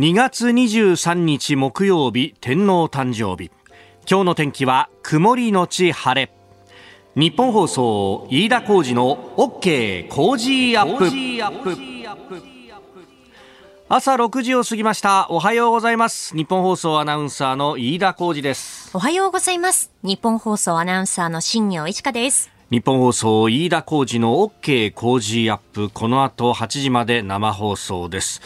2月23日木曜日天皇誕生日。今日の天気は曇りのち晴れ。日本放送飯田浩二の OK 工事アップ。朝6時を過ぎました。おはようございます。日本放送アナウンサーの飯田浩二です。おはようございます。日本放送アナウンサーの新業一華です。日本放送飯田浩二の OK 工事アップ。この後8時まで生放送です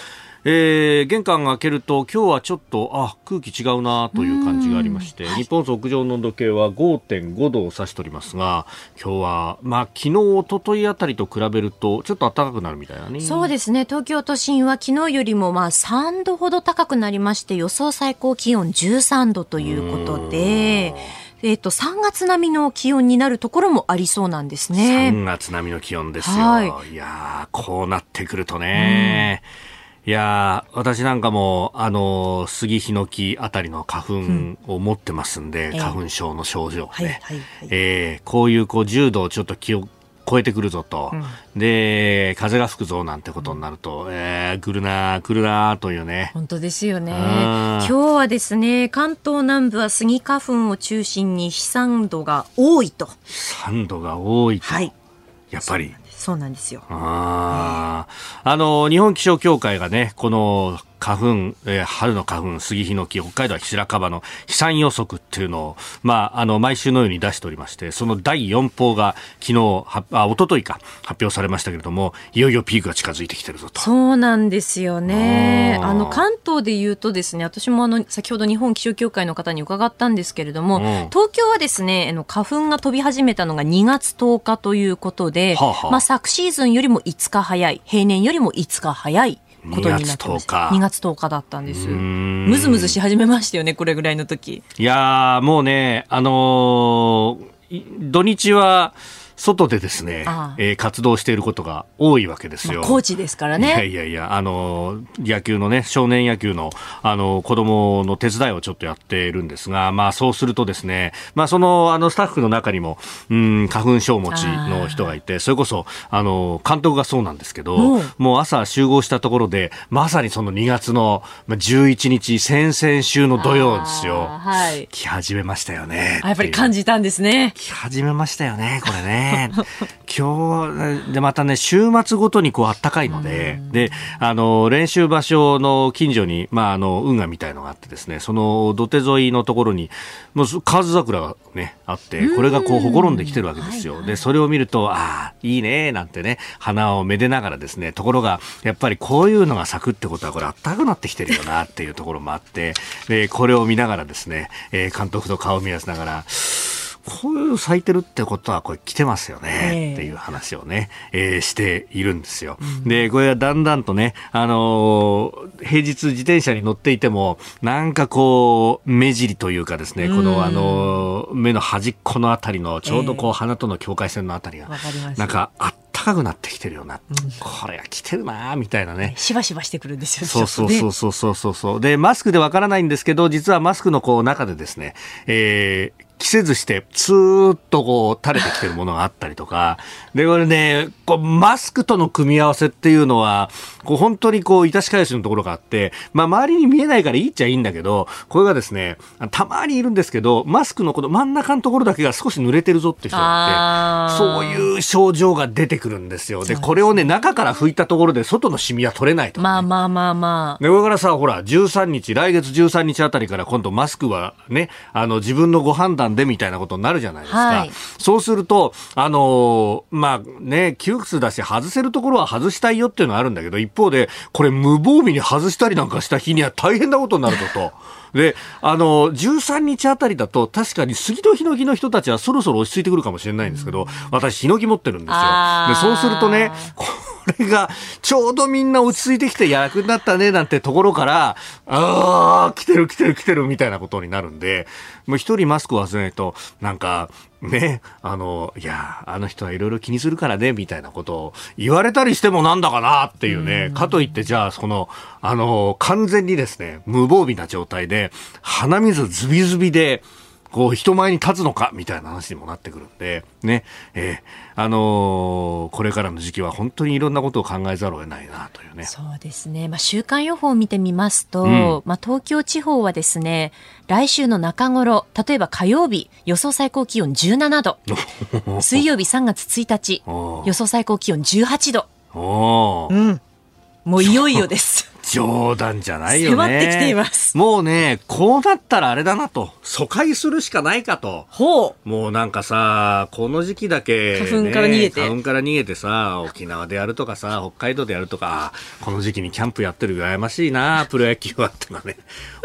えー、玄関開けると今日はちょっとあ空気違うなという感じがありまして、日本屋上の温度計は5.5度を指しておりますが今日は、まあ、昨日一昨日あたりと比べるとちょっと暖かくなるみたいなねそうですね東京都心は昨日よりもまあ3度ほど高くなりまして予想最高気温13度ということで。えっ、ー、と、3月並みの気温になるところもありそうなんですね。3月並みの気温ですよ。はい、いやこうなってくるとね。うんいや私なんかも、あの、杉ヒノキあたりの花粉を持ってますんで、うん、花粉症の症状で、えー、こういうこう重度をちょっと気を超えてくるぞと、うん、で、風が吹くぞなんてことになると、うん、えー、来るな来るなというね。本当ですよね。今日はですね、関東南部はスギ花粉を中心に飛散度が多いと。飛散度が多いと。はい。やっぱり。そうなんですよ。ああ、あの日本気象協会がねこの花粉、えー、春の花粉、杉ヒノキ、北海道は白樺の飛散予測っていうのを、まあ、あの、毎週のように出しておりまして、その第4報が昨日、はあ、一昨日か、発表されましたけれども、いよいよピークが近づいてきてるぞと。そうなんですよね。あの、関東で言うとですね、私もあの、先ほど日本気象協会の方に伺ったんですけれども、うん、東京はですね、あの、花粉が飛び始めたのが2月10日ということで、はあはあ、まあ、昨シーズンよりも5日早い、平年よりも5日早いことになってます。2月10日だったんです。むずむずし始めましたよね、これぐらいの時。いやもうね、あのー、土日は、外でですね、えー、活動していることが多いわけですよ。まあ、コーチですからね。いやいやいや、あの、野球のね、少年野球の、あの、子供の手伝いをちょっとやっているんですが、まあそうするとですね、まあその、あの、スタッフの中にも、うん、花粉症持ちの人がいて、それこそ、あの、監督がそうなんですけど、もう朝集合したところで、まさにその2月の11日、先々週の土曜ですよ。はい。来始めましたよね。やっぱり感じたんですね。来始めましたよね、これね。今日、で、またね、週末ごとにこう、あったかいので、で、あの、練習場所の近所に、まあ、あの、運河みたいのがあってですね、その土手沿いのところに、もう、河津桜がね、あって、これがこう、ほころんできてるわけですよ。で、それを見ると、ああ、いいね、なんてね、花をめでながらですね、ところが、やっぱりこういうのが咲くってことは、これあったかくなってきてるよな、っていうところもあって、で、これを見ながらですね、えー、監督と顔を見合わせながら、こういう咲いてるってことはこれ来てますよね、っていう話をね、えー、しているんですよ。で、これはだんだんとね、あのー、平日自転車に乗っていても、なんかこう、目尻というかですね、このあのー、目の端っこのあたりの、ちょうどこう、鼻との境界線のあたりが、なんかあったかくなってきてるような、うん、これが来てるなみたいなね。しばしばしてくるんですよそうそうそうそうそうそう。で、マスクでわからないんですけど、実はマスクのこう中でですね、えー、着せずして、ツーッとこう垂れてきてるものがあったりとか、で、これね、こうマスクとの組み合わせっていうのは、こう本当にこう、致し返しのところがあって、まあ周りに見えないからいいっちゃいいんだけど、これがですね、たまにいるんですけど、マスクのこの真ん中のところだけが少し濡れてるぞって人がいて、そういう症状が出てくるんですよ。で、これをね、中から拭いたところで外のシミは取れないと、ね、まあまあまあまあ。で、これからさ、ほら、13日、来月13日あたりから今度マスクはね、あの、自分のご判断でみたいなことになるじゃないですか。はい、そうすると、あのー、まあね、窮屈だし、外せるところは外したいよっていうのはあるんだけど、一方で、これ無防備に外したりなんかした日には大変なことになるぞと。で、あの、13日あたりだと、確かに杉とヒノキの人たちはそろそろ落ち着いてくるかもしれないんですけど、私、ヒノキ持ってるんですよ。で、そうするとね、これが、ちょうどみんな落ち着いてきて役になったね、なんてところから、ああ、来てる来てる来てるみたいなことになるんで、もう一人マスクを忘れないと、なんか、ね、あの、いや、あの人はいろいろ気にするからね、みたいなことを言われたりしてもなんだかなっていうね、かといってじゃあ、その、あの、完全にですね、無防備な状態で、鼻水ズビズビで、こう人前に立つのかみたいな話にもなってくるんで、ね、えー、あのー、これからの時期は本当にいろんなことを考えざるを得ないなというね。そうですね。まあ、週間予報を見てみますと、うん、まあ、東京地方はですね、来週の中頃、例えば火曜日、予想最高気温17度。水曜日3月1日、予想最高気温18度。うん。もういよいよです。冗談じゃないよね。迫ってきています。もうね、こうなったらあれだなと。疎開するしかないかと。ほう。もうなんかさ、この時期だけ、ね、花粉から逃げて。花粉から逃げてさ、沖縄でやるとかさ、北海道でやるとか、この時期にキャンプやってる羨ましいな、プロ野球はってのはね、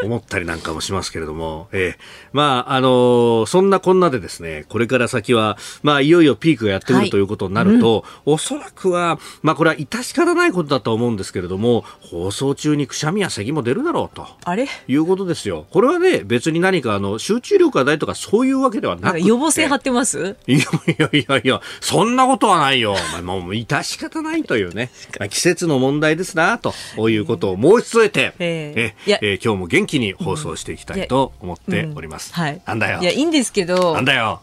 思ったりなんかもしますけれども、ええ。まあ、あのー、そんなこんなでですね、これから先は、まあ、いよいよピークがやってくるということになると、はいうん、おそらくは、まあ、これは致し方ないことだと思うんですけれども、放送中にくしゃみや咳も出るだろうと。あれ？いうことですよ。これはね、別に何かあの、集中力がないとかそういうわけではなくて。予防線張ってます？いやいやいやいや、そんなことはないよ。まあ、もう、致し方ないというね、まあ、季節の問題ですな、ということを申し添えて、えー、えー、今日も元気に放送していきたいと思っております。はい。なんだよ。いや、いいんですけど。なんだよ。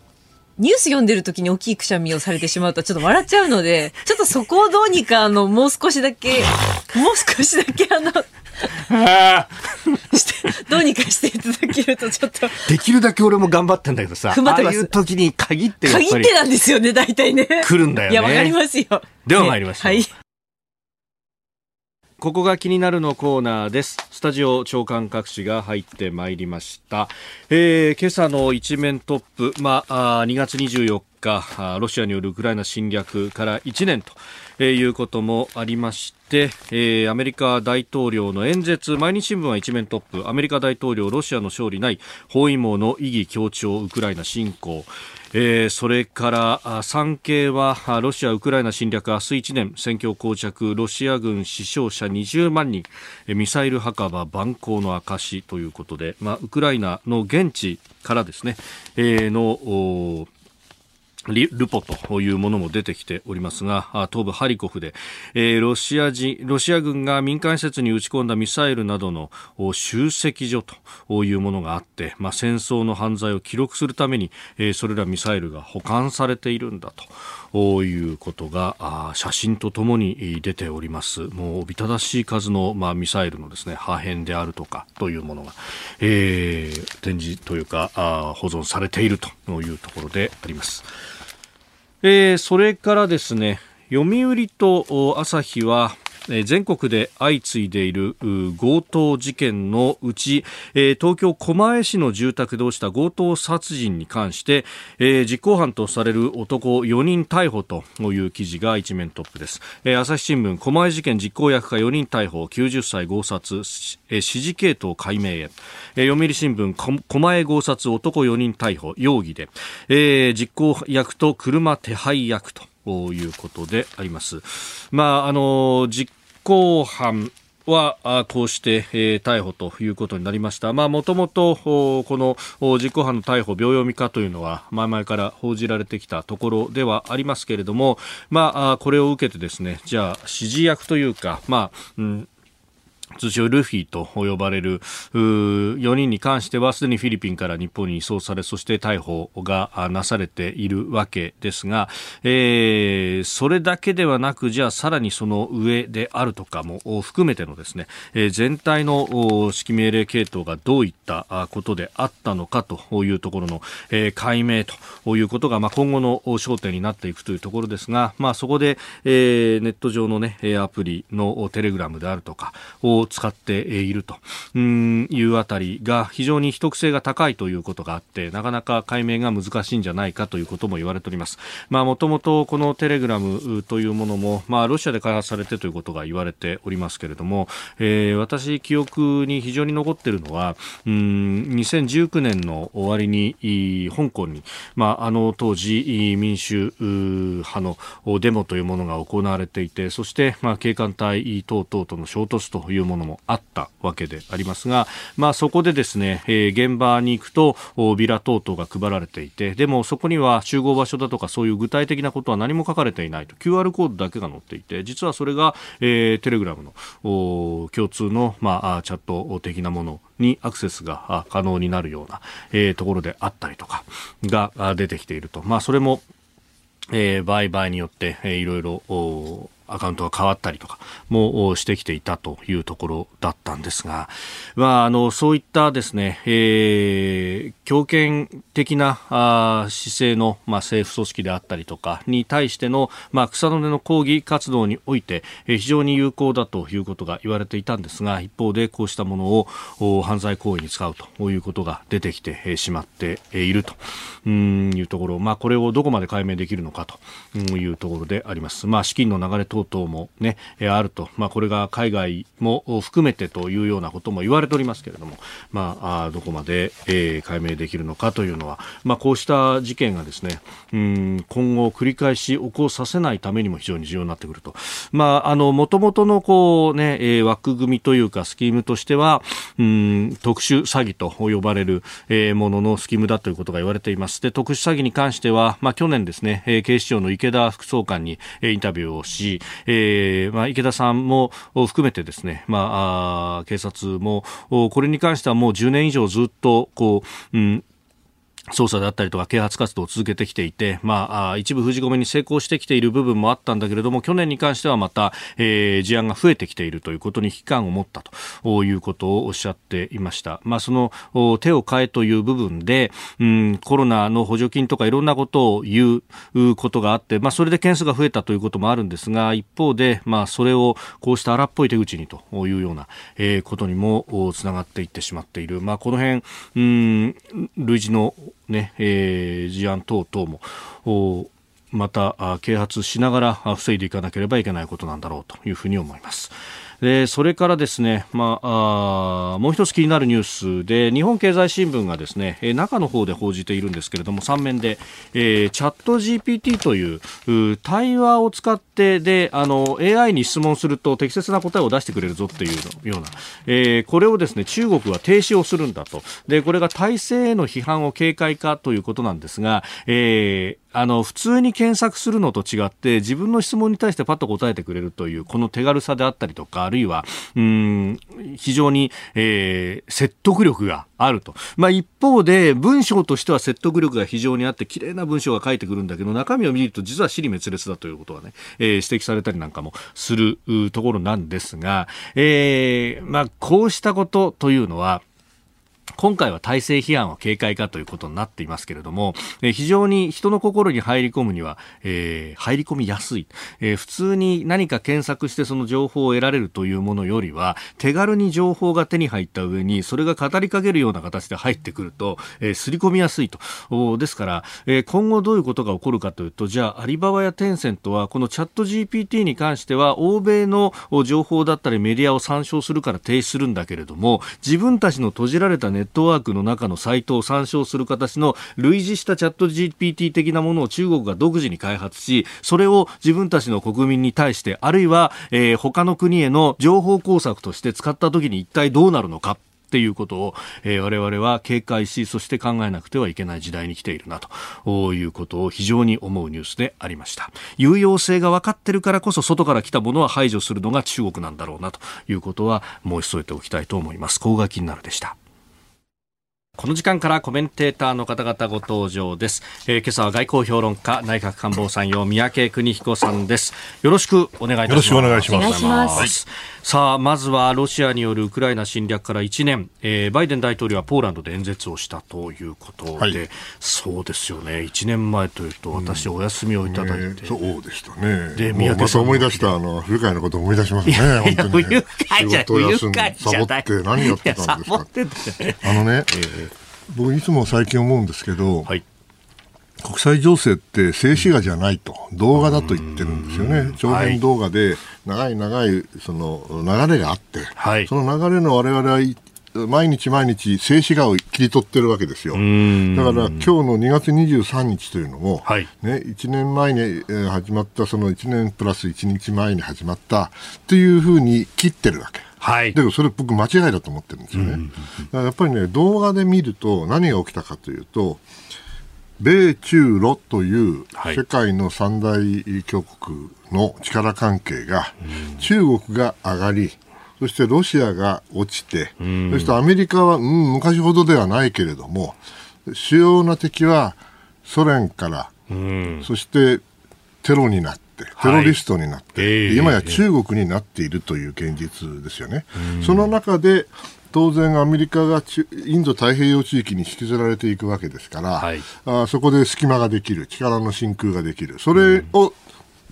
ニュース読んでる時に大きいくしゃみをされてしまうとちょっと笑っちゃうので、ちょっとそこをどうにかあの、もう少しだけ、もう少しだけあの、してどうにかしていただけるとちょっとできるだけ俺も頑張ってんだけどさああいう時に限って限ってなんですよね大体ね来るんだよねいやわかりますよでは参りましょう、はいここが気になるのコーナーです。スタジオ長官各紙が入ってまいりました。えー、今朝の一面トップ、まあ、あ2月24日、ロシアによるウクライナ侵略から1年と。えー、いうこともありまして、えー、アメリカ大統領の演説毎日新聞は一面トップアメリカ大統領ロシアの勝利ない包囲網の意義強調ウクライナ侵攻えー、それから産経はロシア・ウクライナ侵略明日1年戦況膠着ロシア軍死傷者20万人。ミサイル墓場蛮行の証ということで、まあ、ウクライナの現地からですね、えー、のリルポというものも出てきておりますが、東部ハリコフで、えー、ロシア人、ロシア軍が民間施設に撃ち込んだミサイルなどの集積所というものがあって、まあ、戦争の犯罪を記録するために、えー、それらミサイルが保管されているんだということが、写真とともに出ております。もう、おびただしい数の、まあ、ミサイルのですね、破片であるとかというものが、えー、展示というか、保存されているというところであります。えー、それからですね読売と朝日は全国で相次いでいる強盗事件のうち、東京狛江市の住宅で起きた強盗殺人に関して、実行犯とされる男4人逮捕という記事が一面トップです、朝日新聞狛江事件実行役が4人逮捕90歳強殺指示系統解明へ、読売新聞狛江強殺男4人逮捕容疑で、実行役と車手配役ということであります。まあ、あの、実行犯はこうして、え、逮捕ということになりました。まあ、もともと、この実行犯の逮捕、秒読みかというのは、前々から報じられてきたところではありますけれども、まあ、これを受けてですね、じゃあ、指示役というか、まあ、うん通称ルフィと呼ばれる4人に関してはすでにフィリピンから日本に移送されそして逮捕がなされているわけですが、えー、それだけではなくじゃあさらにその上であるとかも含めてのですね、えー、全体の指揮命令系統がどういったことであったのかというところの、えー、解明ということが、まあ、今後の焦点になっていくというところですが、まあ、そこで、えー、ネット上の、ね、アプリのテレグラムであるとかを使っているというあたりが非常に秘匿性が高いということがあってなかなか解明が難しいんじゃないかということも言われております。まあもともとこのテレグラムというものもまあロシアで開発されてということが言われておりますけれども、えー、私記憶に非常に残っているのはうん2019年の終わりに香港にまああの当時民主派のデモというものが行われていてそしてまあ警官隊等々との衝突というものもあったわけでありますが、まあ、そこでですね、えー、現場に行くとビラ等々が配られていてでもそこには集合場所だとかそういう具体的なことは何も書かれていないと QR コードだけが載っていて実はそれが、えー、テレグラムの共通の、まあ、チャット的なものにアクセスが可能になるような、えー、ところであったりとかが出てきていると。まあ、それもえー、場合によって、えー、いろいろアカウントが変わったりとかもしてきていたというところだったんですが、まあ、あのそういったですね、えー、強権的なあ姿勢の、まあ、政府組織であったりとかに対しての、まあ、草の根の抗議活動において、えー、非常に有効だということが言われていたんですが一方でこうしたものを犯罪行為に使うということが出てきてしまっているというところ、まあ、これをどこまで解明できるのかというところであります。まあ、資金の流れ等々もね、あると、まあ、これが海外も含めてというようなことも言われておりますけれども、まあ、どこまで、えー、解明できるのかというのは、まあ、こうした事件がですね、うん今後繰り返し起こさせないためにも非常に重要になってくると。まあ、あの、元々のこうね、えー、枠組みというかスキームとしては、うん特殊詐欺と呼ばれる、えー、もののスキームだということが言われています。で、特殊詐欺に関しては、まあ、去年ですね、えー、警視庁の池田副総監に、えー、インタビューをし、えーまあ、池田さんも含めてですね、まあ、警察もこれに関してはもう10年以上ずっとこう、うん捜査であったりとか啓発活動を続けてきていて、まあ、一部封じ込めに成功してきている部分もあったんだけれども、去年に関してはまた、えー、事案が増えてきているということに危機感を持ったということをおっしゃっていました。まあ、その手を変えという部分で、うん、コロナの補助金とかいろんなことを言うことがあって、まあ、それで件数が増えたということもあるんですが、一方で、まあ、それをこうした荒っぽい手口にというような、えー、ことにもつながっていってしまっている。まあ、この辺、うん、類似のね、えー、事案等々もまた啓発しながら防いでいかなければいけないことなんだろうというふうに思います。でそれからですね、まあ、あもう一つ気になるニュースで日本経済新聞がですね中の方で報じているんですけれども3面で、えー、チャット GPT という対話を使ってであの AI に質問すると適切な答えを出してくれるぞっていうような、えー、これをですね中国は停止をするんだと。でこれが体制への批判を警戒かということなんですが、えーあの、普通に検索するのと違って、自分の質問に対してパッと答えてくれるという、この手軽さであったりとか、あるいは、うん、非常に、えー、説得力があると。まあ、一方で、文章としては説得力が非常にあって、綺麗な文章が書いてくるんだけど、中身を見ると実は尻滅裂だということがね、えー、指摘されたりなんかもするところなんですが、えー、まあ、こうしたことというのは、今回は体制批判は警戒かということになっていますけれども、えー、非常に人の心に入り込むには、えー、入り込みやすい、えー、普通に何か検索してその情報を得られるというものよりは手軽に情報が手に入った上にそれが語りかけるような形で入ってくると、えー、刷り込みやすいと。ですから、えー、今後どういうことが起こるかというとじゃあアリババやテンセントはこのチャット GPT に関しては欧米の情報だったりメディアを参照するから停止するんだけれども自分たちの閉じられたネッットワークの中のサイトを参照する形の類似したチャット GPT 的なものを中国が独自に開発し、それを自分たちの国民に対して、あるいは、えー、他の国への情報工作として使った時に一体どうなるのか。っていうことを、えー、我々は警戒し、そして考えなくてはいけない時代に来ているなということを非常に思うニュースでありました。有用性が分かってるからこそ外から来たものは排除するのが中国なんだろうなということは申し添えておきたいと思います。高が気になるでした。この時間からコメンテーターの方々ご登場です、えー、今朝は外交評論家内閣官房参与三宅邦彦さんです。よろしくお願いいたします。よろしくお願いします。さあまずはロシアによるウクライナ侵略から1年、えー、バイデン大統領はポーランドで演説をしたということで、はい、そうですよね。1年前というと私お休みをいただいて、うんね、そうでしたね。で三宅さんまた思い出したあの不愉快なことを思い出しますね本当に、じゃ不愉快サボって何やってたんですか。あのね、えー僕いつも最近思うんですけど、はい、国際情勢って静止画じゃないと動画だと言ってるんですよね。長編動画で長い長いその流れがあって、はい、その流れの我々は毎日毎日静止画を切り取ってるわけですよ。だから今日の2月23日というのも、はい、ね、1年前に始まったその1年プラス1日前に始まったというふうに切ってるわけ。はい、だけどそれ僕間違いだと思ってるんですよね。だからやっぱりね動画で見ると何が起きたかというと米中ロという世界の三大強国の力関係が中国が上がりそしてロシアが落ちて、そしてアメリカは、うん、昔ほどではないけれども、主要な敵はソ連から、そしてテロになって、テロリストになって、はい。えー、今や中国になっているという現実ですよね。その中で当然、アメリカがインド太平洋地域に引きずられていくわけですから、はい、あそこで隙間ができる、力の真空ができる、それを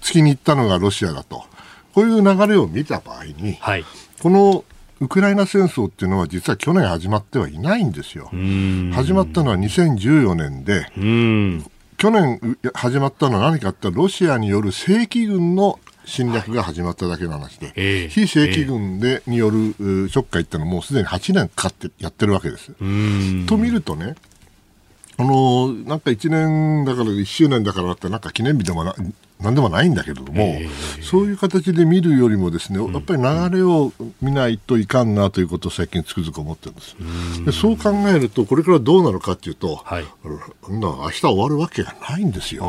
突きに行ったのがロシアだと、こういう流れを見た場合に、はい、このウクライナ戦争っていうのは実は去年始まってはいないんですよ。始まったのは2014年で、去年始まったのは何かってロシアによる正規軍の侵略が始まっただけの話で、はい、非正規軍で、によるちょっかいってのはもうすでに8年かかってやってるわけです。と見るとね、あのなんか1年だから1周年だからってなんか記念日でもななんでもないんだけれども、えー、そういう形で見るよりもですね、やっぱり流れを見ないといかんなということを最近つくづく思ってるんです。でそう考えると、これからどうなるかというと、はい、明日終わるわけがないんですよ。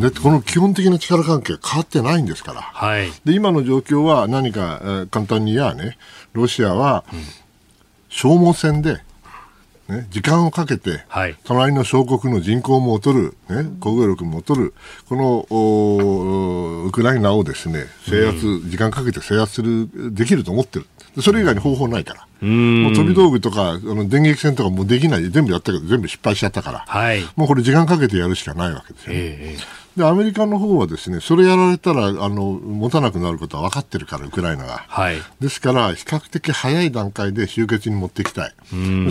で、この基本的な力関係が変わってないんですから。はい、で今の状況は何か、えー、簡単に言えばね、ロシアは消耗戦で、ね、時間をかけて、はい、隣の小国の人口も劣る、ね、工業力も劣る、このウクライナをですね制圧、うん、時間かけて制圧する、できると思ってる。それ以外に方法ないから。うもう飛び道具とか、あの電撃戦とかもできない、全部やったけど、全部失敗しちゃったから、はい、もうこれ時間かけてやるしかないわけですよね。えーで、アメリカの方はですね、それやられたら、あの、持たなくなることは分かってるから、ウクライナが。はい。ですから、比較的早い段階で終結に持っていきたい。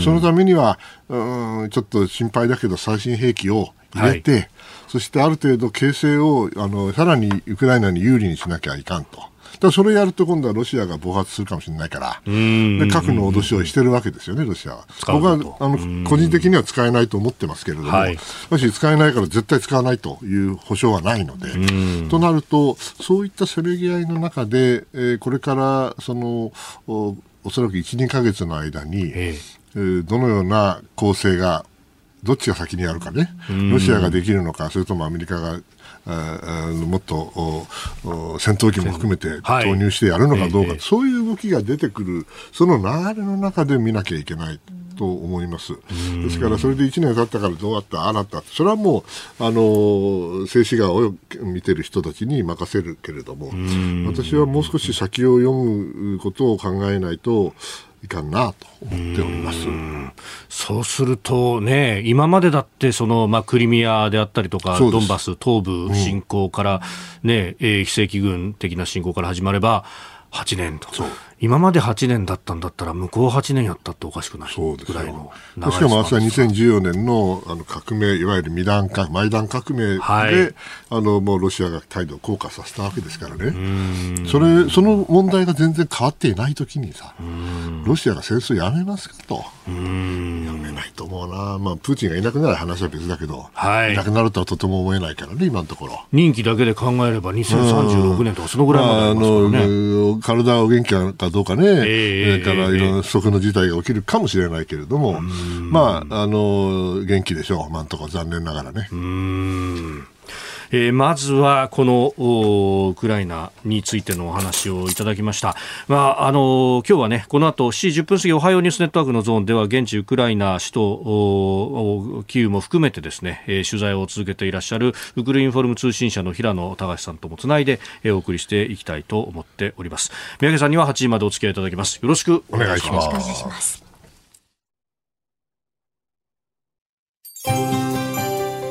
そのためには、うん、ちょっと心配だけど、最新兵器を入れて、はい、そしてある程度形勢を、あの、さらにウクライナに有利にしなきゃいかんと。だそれやると今度はロシアが暴発するかもしれないから、で核の脅しをしてるわけですよね、ロシアは。僕はあの個人的には使えないと思ってますけれども、はい、もし使えないから絶対使わないという保証はないので、となると、そういったせめぎ合いの中で、えー、これからそのおおそらく1、2か月の間に、えー、どのような構成がどっちが先にやるかね、ロシアができるのか、それともアメリカがもっと戦闘機も含めて投入してやるのかどうか、はい、そういう動きが出てくる、その流れの中で見なきゃいけない。と思います。ですから、それで1年経ったからどうだった、ああなった、それはもう、あの、静止画を見てる人たちに任せるけれども、私はもう少し先を読むことを考えないと、いかんなと思っております。そうするとね、今までだってその、まあ、クリミアであったりとか、ドンバス東部侵攻からね、うん、えー、非正規軍的な侵攻から始まれば、8年と。今まで8年だったんだったら、向こう8年やったっておかしくないぐらいのしかも、明日は2014年のあの革命、いわゆる未断革マイダン革命で、はい、あのもうロシアが態度を硬化させたわけですからね、それその問題が全然変わっていないときにさ、ロシアが戦争やめますかと、やめないと思うな、まあ、プーチンがいなくなる話は別だけど、はい、いなくなるとはとても思えないからね、今のところ。任期だけで考えれば、2036年とか、そのぐらいまでありますからね、まあ、あの体を元気どうかね、えー、それからいろんな不測の事態が起きるかもしれないけれども、まあ、あの、元気でしょう、今のところ残念ながらね。うんえー、まずはこのウクライナについてのお話をいただきました。まあ、あの今日はね、この後7時10分過ぎ、おはようニュースネットワークのゾーンでは、現地ウクライナ首都キーウも含めてですね、えー、取材を続けていらっしゃるウクルインフォルム通信社の平野隆さんともつないで、えー、お送りしていきたいと思っております。三宅さんには8時までお付き合いいただきます。よろしくお願いします。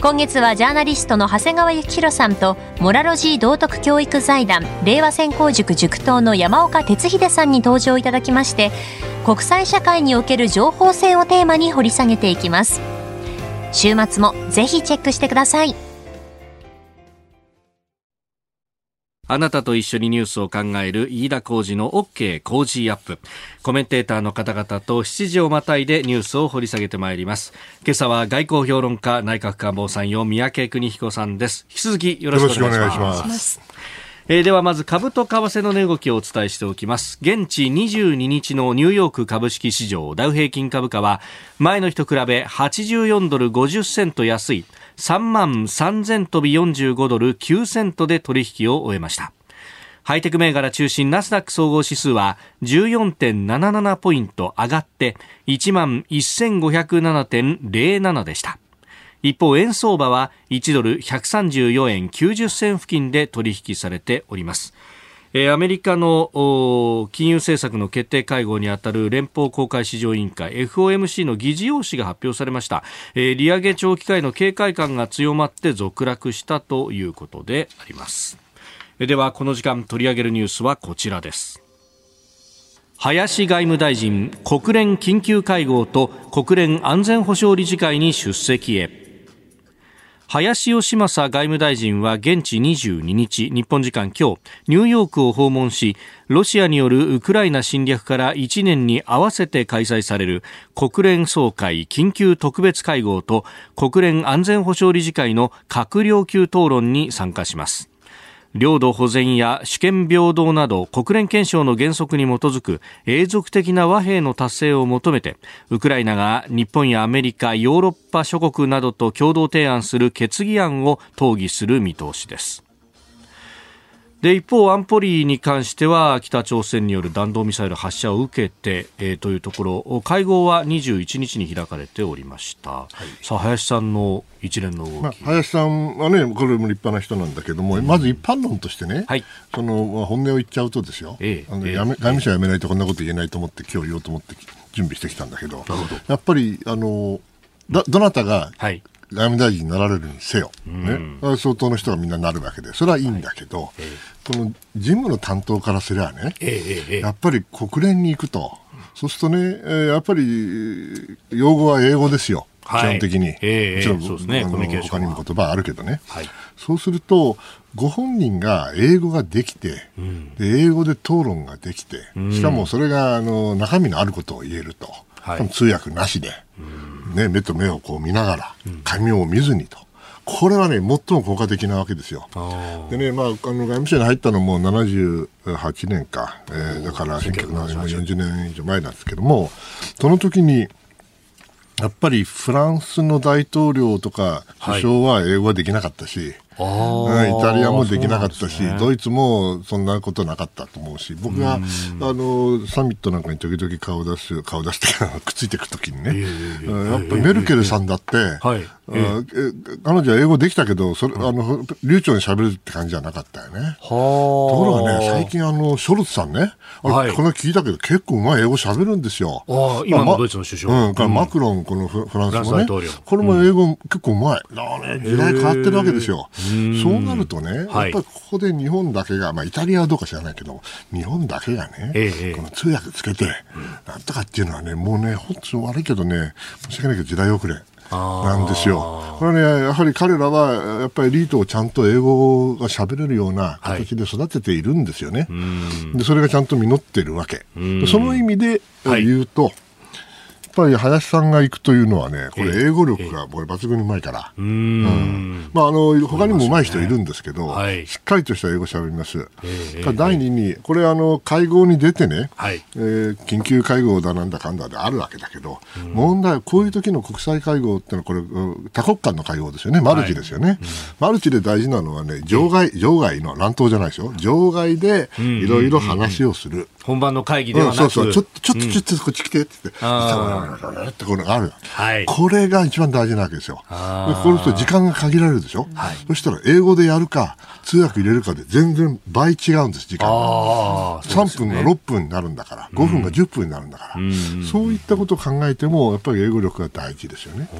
今月はジャーナリストの長谷川幸洋さんとモラロジー道徳教育財団令和専攻塾塾頭の山岡鉄秀さんに登場いただきまして国際社会における情報戦をテーマに掘り下げていきます。週末もぜひチェックしてください。あなたと一緒にニュースを考える飯田浩二の OK 工事アップ。コメンテーターの方々と7時をまたいでニュースを掘り下げてまいります。今朝は外交評論家内閣官房参与三宅邦彦さんです。引き続きよろしくお願いします。えー、ではまず株と為替の値動きをお伝えしておきます。現地22日のニューヨーク株式市場ダウ平均株価は前の日と比べ84ドル50セント安い3万3000飛び45ドル9セントで取引を終えました。ハイテク銘柄中心ナスダック総合指数は14.77ポイント上がって1万1507.07でした。一方、円相場は1ドル134円90銭付近で取引されております。アメリカの金融政策の決定会合にあたる連邦公開市場委員会 FOMC の議事要旨が発表されました、利上げ長期化への警戒感が強まって続落したということであります。ではこの時間取り上げるニュースはこちらです。林外務大臣国連緊急会合と国連安全保障理事会に出席へ。林芳正外務大臣は現地22日日本時間今日ニューヨークを訪問しロシアによるウクライナ侵略から1年に合わせて開催される国連総会緊急特別会合と国連安全保障理事会の閣僚級討論に参加します。領土保全や主権平等など国連憲章の原則に基づく永続的な和平の達成を求めてウクライナが日本やアメリカヨーロッパ諸国などと共同提案する決議案を討議する見通しです。で一方、安保理に関しては北朝鮮による弾道ミサイル発射を受けて、えー、というところ会合は21日に開かれておりました、はい、さあ林さんの一連の動き、まあ、林さんはねこれも立派な人なんだけども、うん、まず一般論としてね、はい、そのまあ、本音を言っちゃうとですよ、えー、あのやめ外務省辞めないとこんなこと言えないと思って今日言おうと思って準備してきたんだけどやっぱりあのどどなたが、はい外務大臣になられるにせよ、ね、相当の人がみんななるわけで、それはいいんだけど、はい、この事務の担当からすればね、やっぱり国連に行くと、そうするとね、やっぱり用語は英語ですよ。基本的に、えもちろん、そうですね、他にも言葉あるけどね、はい、そうすると、ご本人が英語ができて、うん、で英語で討論ができて、しかもそれがあの中身のあることを言えると、はい、通訳なしで、ね、目と目をこう見ながら、紙を見ずにと。これはね、最も効果的なわけですよ。でね、まあ、あの外務省に入ったのも78年か、えー、だから1940年以上前なんですけども、その時に、やっぱりフランスの大統領とか首相は英語はできなかったし、イタリアもできなかったし、ね、ドイツもそんなことなかったと思うし、僕があのサミットなんかに時々顔出す、顔出して くっついていくときにね、やっぱりメルケルさんだって、はい。彼女は英語できたけど、それあの流暢に喋るって感じじゃなかったよね。ところがね、最近あの、ショルツさんね、はい、この聞いたけど、結構うまい英語喋るんですよ。あ今のドイツの首相。うん、マクロン、このフランスのね、これも英語結構うまい。ね、時代変わってるわけですよ。そうなるとね、やっぱりここで日本だけが、まあ、イタリアはどうか知らないけど、日本だけがね、ええ、この通訳つけて、なんとかっていうのはね、もうね、本当悪いけどね、申し訳ないけど、時代遅れ。なんですよ。これね、やはり彼らは、やっぱりエリートをちゃんと英語が喋れるような形で育てているんですよね。はい、でそれがちゃんと実ってるわけ。その意味で言うと、はいぱり林さんが行くというのはね、これ、英語力がこれ抜群にうまいから、うん、まあ、あの他にもうまい人いるんですけど、はい、しっかりとした英語しゃべります。えー、第二に、これあの、会合に出てね、はい、えー、緊急会合だなんだかんだであるわけだけど、うん、問題はこういう時の国際会合ってのは、これ、多国間の会合ですよね、マルチですよね。はいうん、マルチで大事なのはね、場外、場外の乱闘じゃないですよ、場外でいろいろ話をする。本番の会議ではなく、そうそう、ちょっと、ちょっと、ちょっとこっち来てって。ってこれがある、はい、これが一番大事なわけですよ。これと時間が限られるでしょ、はい、そしたら英語でやるか通訳入れるかで全然倍違うんです時間が、3分が6分になるんだから5分が10分になるんだから、うん、そういったことを考えてもやっぱり英語力が大事ですよね。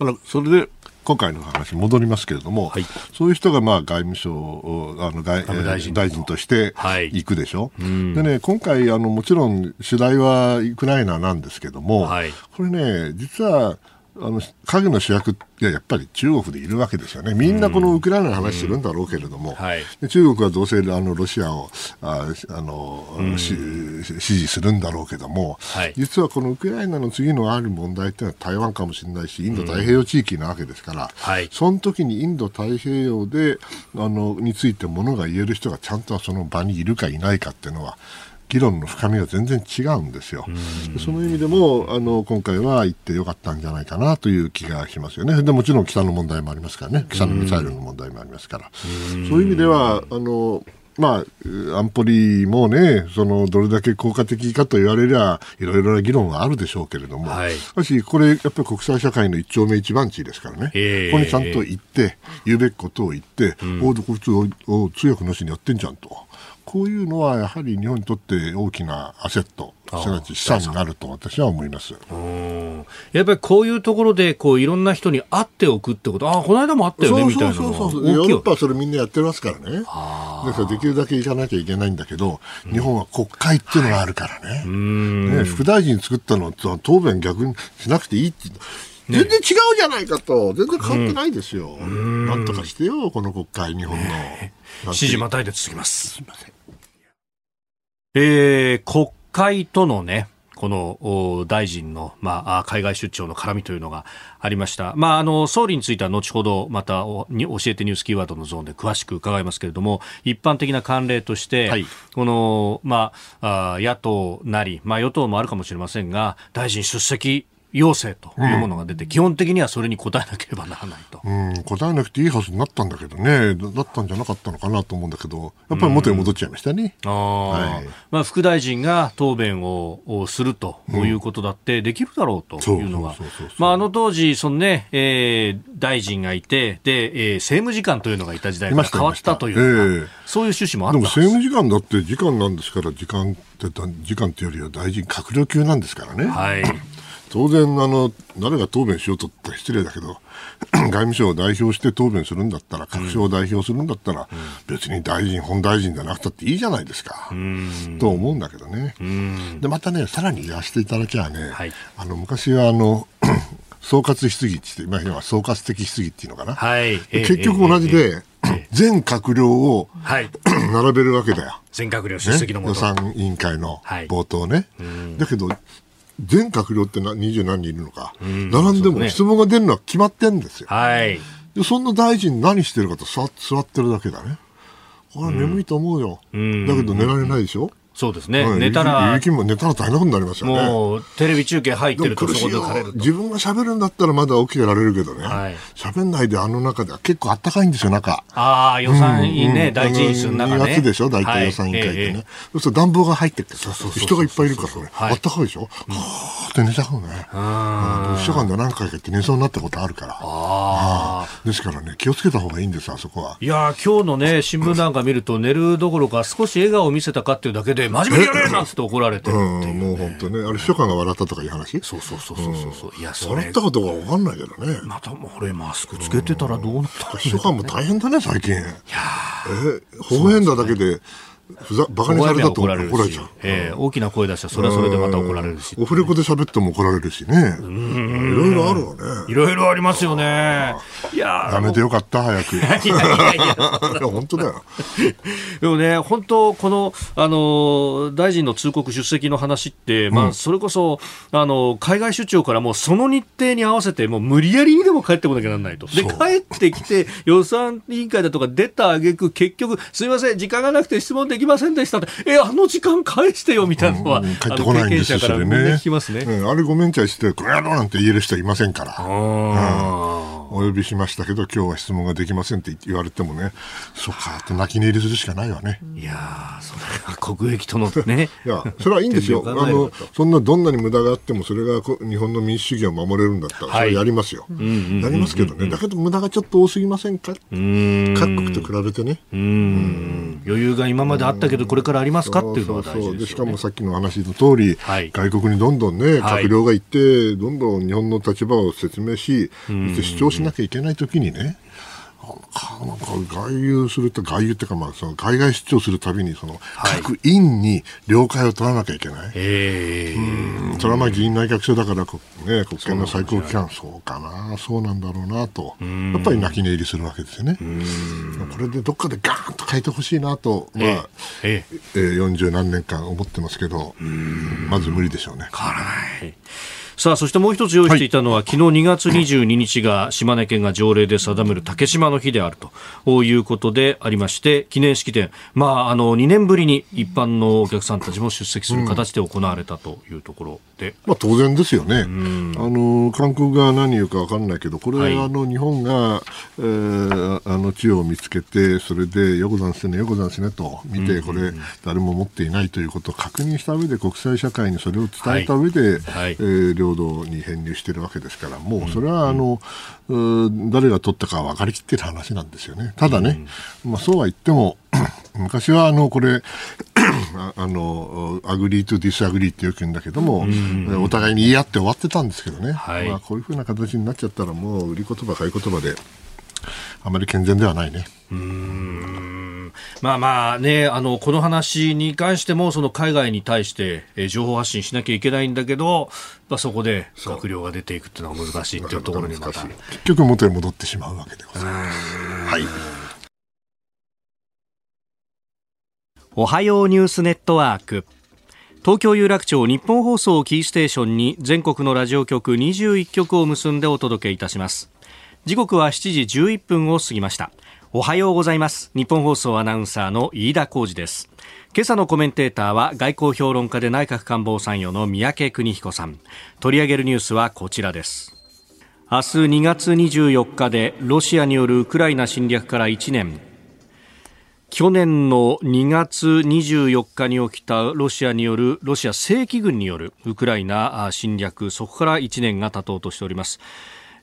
だからそれで今回の話戻りますけれども、はい、そういう人がまあ外務省あの外大臣大臣として行くでしょ、はい、でね、今回あの、もちろん主題はウクライナなんですけども、はい、これね、実はあの影の主役がやっぱり中国でいるわけですよね、みんなこのウクライナの話するんだろうけれども、はい、中国はどうせあのロシアをああの、支持するんだろうけども、はい、実はこのウクライナの次のある問題というのは台湾かもしれないし、インド太平洋地域なわけですから、はい、その時にインド太平洋であのについてものが言える人がちゃんとその場にいるかいないかっていうのは、議論の深みが全然違うんですよ。その意味でもあの今回は行ってよかったんじゃないかなという気がしますよね。でもちろん北の問題もありますからね、北のミサイルの問題もありますから、そういう意味ではあのまあ、安保理もね、そのどれだけ効果的かと言われりゃ、いろいろな議論はあるでしょうけれども、はい、しかし、これ、やっぱり国際社会の一丁目一番地ですからね、ここにちゃんと言って、言うべきことを言って、うん、おこいつを強くなしにやってんじゃんと。こういうのはやはり日本にとって大きなアセット、すなわち資産になると私は思います。やっぱりこういうところでこういろんな人に会っておくってこと、ああ、この間も会ったよねみたいなそうそうそうヨーロッパはそれみんなやってますからね、だからできるだけ行かなきゃいけないんだけど、日本は国会っていうのがあるからね、はい、ね副大臣作ったのは答弁逆にしなくていいって。全然違うじゃないかと、全然変わってないですよ。なんとかしてよ、この国会、日本の。指示またいで続きます。すみません。えー、国会とのね、この大臣の、まあ、海外出張の絡みというのがありました。まあ、あの、総理については後ほどまたに教えてニュースキーワードのゾーンで詳しく伺いますけれども、一般的な慣例として、はい、この、まあ、野党なり、まあ、与党もあるかもしれませんが、大臣出席要請というものが出て、うん、基本的にはそれに応えなければならないと。うん、答えなくていいはずになったんだけどね、だったんじゃなかったのかなと思うんだけど、やっぱり元に戻っちゃいましたね。うん、あはい、まあ、副大臣が答弁をするということだってできるだろうというのが、まあ、あの当時、そのね、えー、大臣がいて、で、えー、政務次官というのがいた時代から変わったという、えー、そういう趣旨もあったでも政務次官だって時間なんですから、時間って、時間っていうよりは大臣閣僚級なんですからね。はい。当然あの、誰が答弁しようとって失礼だけど、外務省を代表して答弁するんだったら、各省を代表するんだったら、うん、別に大臣、本大臣じゃなくたっていいじゃないですか、と思うんだけどね。で、またね、さらに言わせていただきゃね、はい、あの昔はあの、総括質疑って言って、今は総括的質疑っていうのかな。はい、結局同じで、全閣僚を、はい、並べるわけだよ。全閣僚出席の、ね、予算委員会の冒頭ね。はい、だけど、全閣僚って二十何人いるのか、並んでも質問が出るのは決まってんですよ。はい。で、そんな大臣何してるかと座座ってるだけだね。これ眠いと思うよ。だけど寝られないでしょ？そうですね。寝たら。雪も寝たら大変なことになりますよね。もう、テレビ中継入ってるとそこで枯れる自分が喋るんだったらまだ起きてられるけどね。喋、はい、んないであの中では結構あったかいんですよ、中。ああ、予算委員ね、うん、第一委員の中ね。夏でしょ、大体予算委員会ってね。はいえー、そうすると暖房が入ってきて、人がいっぱいいるから。あったかいでしょ、うん、はーって寝ちゃうね。うん。秘書官で何回かって寝そうになったことあるから。ああ。ですからね、気をつけた方がいいんです、あそこは。いや今日のね、新聞なんか見ると寝るどころか少し笑顔を見せたかっていうだけで、真面目にやれなっつって怒られてるっていう、もう本当ね、あれ秘書官が笑ったとかいう話？そうそうそうそうそう、いやそれ。笑ったことが分かんないけどね。またもう俺マスクつけてたらどうなった秘書官も大変だね最近。いやえ方言だだけでふざバカにされたと怒られちゃう、えー、大きな声出したらそれはそれでまた怒られるし。オフレコで喋っても怒られるしね。いろいろあるわね。いろいろありますよね。いややめてよかった早く。いやいやいや 本当だよ。でもね本当このあの大臣の通告出席の話って、まあ、それこそあの海外出張からもうその日程に合わせてもう無理やりにでも帰ってこなきゃならないと。で帰ってきて予算委員会だとか出たあげく結局すみません時間がなくて質問できませんでしたって、え、あの時間返してよみたいなのは、うん、帰ってこないんですよ、それね。聞きますね、うん。あれごめんちゃいして、この野郎なんて言える人いませんから。うんお呼びしましたけど、今日は質問ができませんって言われてもね、そうかって泣き寝入りするしかないわね。いやそれは国益とのね。いや、それはいいんですよ。あの、そんなどんなに無駄があっても、それが日本の民主主義を守れるんだったら、それやりますよ。やりますけどね。だけど無駄がちょっと多すぎませんか？各国と比べてね。余裕が今まであったけど、これからありますか？っていうのは大事ですしかもさっきの話の通り、外国にどんどんね、閣僚が行って、どんどん日本の立場を説明し、主張しなきゃいけないときにね、考なんか外遊すると外遊っていうか、まあ、その海外出張するたびにその、各院に了解を取らなきゃいけない、えー、それはまあ議員内閣署だから、ね、国権の最高機関。そうかな。そうなんだろうなと。やっぱり泣き寝入りするわけですよね。これでどっかでガーンと変えてほしいなと、まあえー、えー、40何年間思ってますけどまず無理でしょうね。変わらないさあそしてもう一つ用意していたのは、はい、昨日2月22日が島根県が条例で定める竹島の日であるということでありまして記念式典、まあ、あの2年ぶりに一般のお客さんたちも出席する形で行われたというところで、うん、まあ、当然ですよね、あの韓国が何言うか分からないけどこれ、はい、あの日本が、えー、あの地を見つけてそれでよこざんすねよこざんすねと見て、これ誰も持っていないということを確認した上で国際社会にそれを伝えた上で、はい。はい、えー、領土に編入しているわけですから、もうそれはあの、うん、誰が取ったか分かりきっている話なんですよね。ただね、うん、まあ、そうは言っても、昔はあのこれ あの agree to disagree ってよく言うんだけども、お互いに言い合って終わってたんですけどね、はい、まあ、こういうふうな形になっちゃったらもう売り言葉買い言葉であまり健全ではないね。うんまあまあね、あの、この話に関しても、その海外に対して、え情報発信しなきゃいけないんだけど、まあ、そこで閣僚が出ていくっていうのは難しいっていうところにまた。結局元に戻ってしまうわけでございます。はい。おはようニュースネットワーク。東京有楽町日本放送キーステーションに全国のラジオ局21局を結んでお届けいたします。時刻は7時11分を過ぎましたおはようございます。日本放送アナウンサーの飯田浩二です。今朝のコメンテーターは外交評論家で内閣官房参与の三宅邦彦さん。取り上げるニュースはこちらです。明日2月24日でロシアによるウクライナ侵略から1年。去年の2月24日に起きたロシアによるロシア正規軍によるウクライナ侵略。そこから1年が経とうとしております。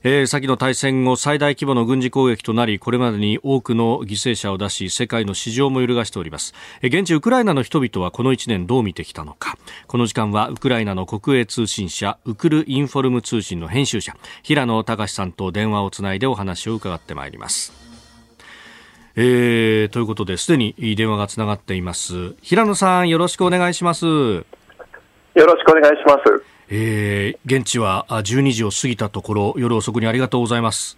えー、先の大戦後最大規模の軍事攻撃となりこれまでに多くの犠牲者を出し世界の市場も揺るがしております、えー、現地ウクライナの人々はこの1年どう見てきたのか。この時間はウクライナの国営通信社ウクルインフォルム通信の編集者平野隆さんと電話をつないでお話を伺ってまいります。えー、ということですでに電話がつながっています。平野さんよろしくお願いします。よろしくお願いします。えー、現地は12時を過ぎたところ夜遅くにありがとうございます、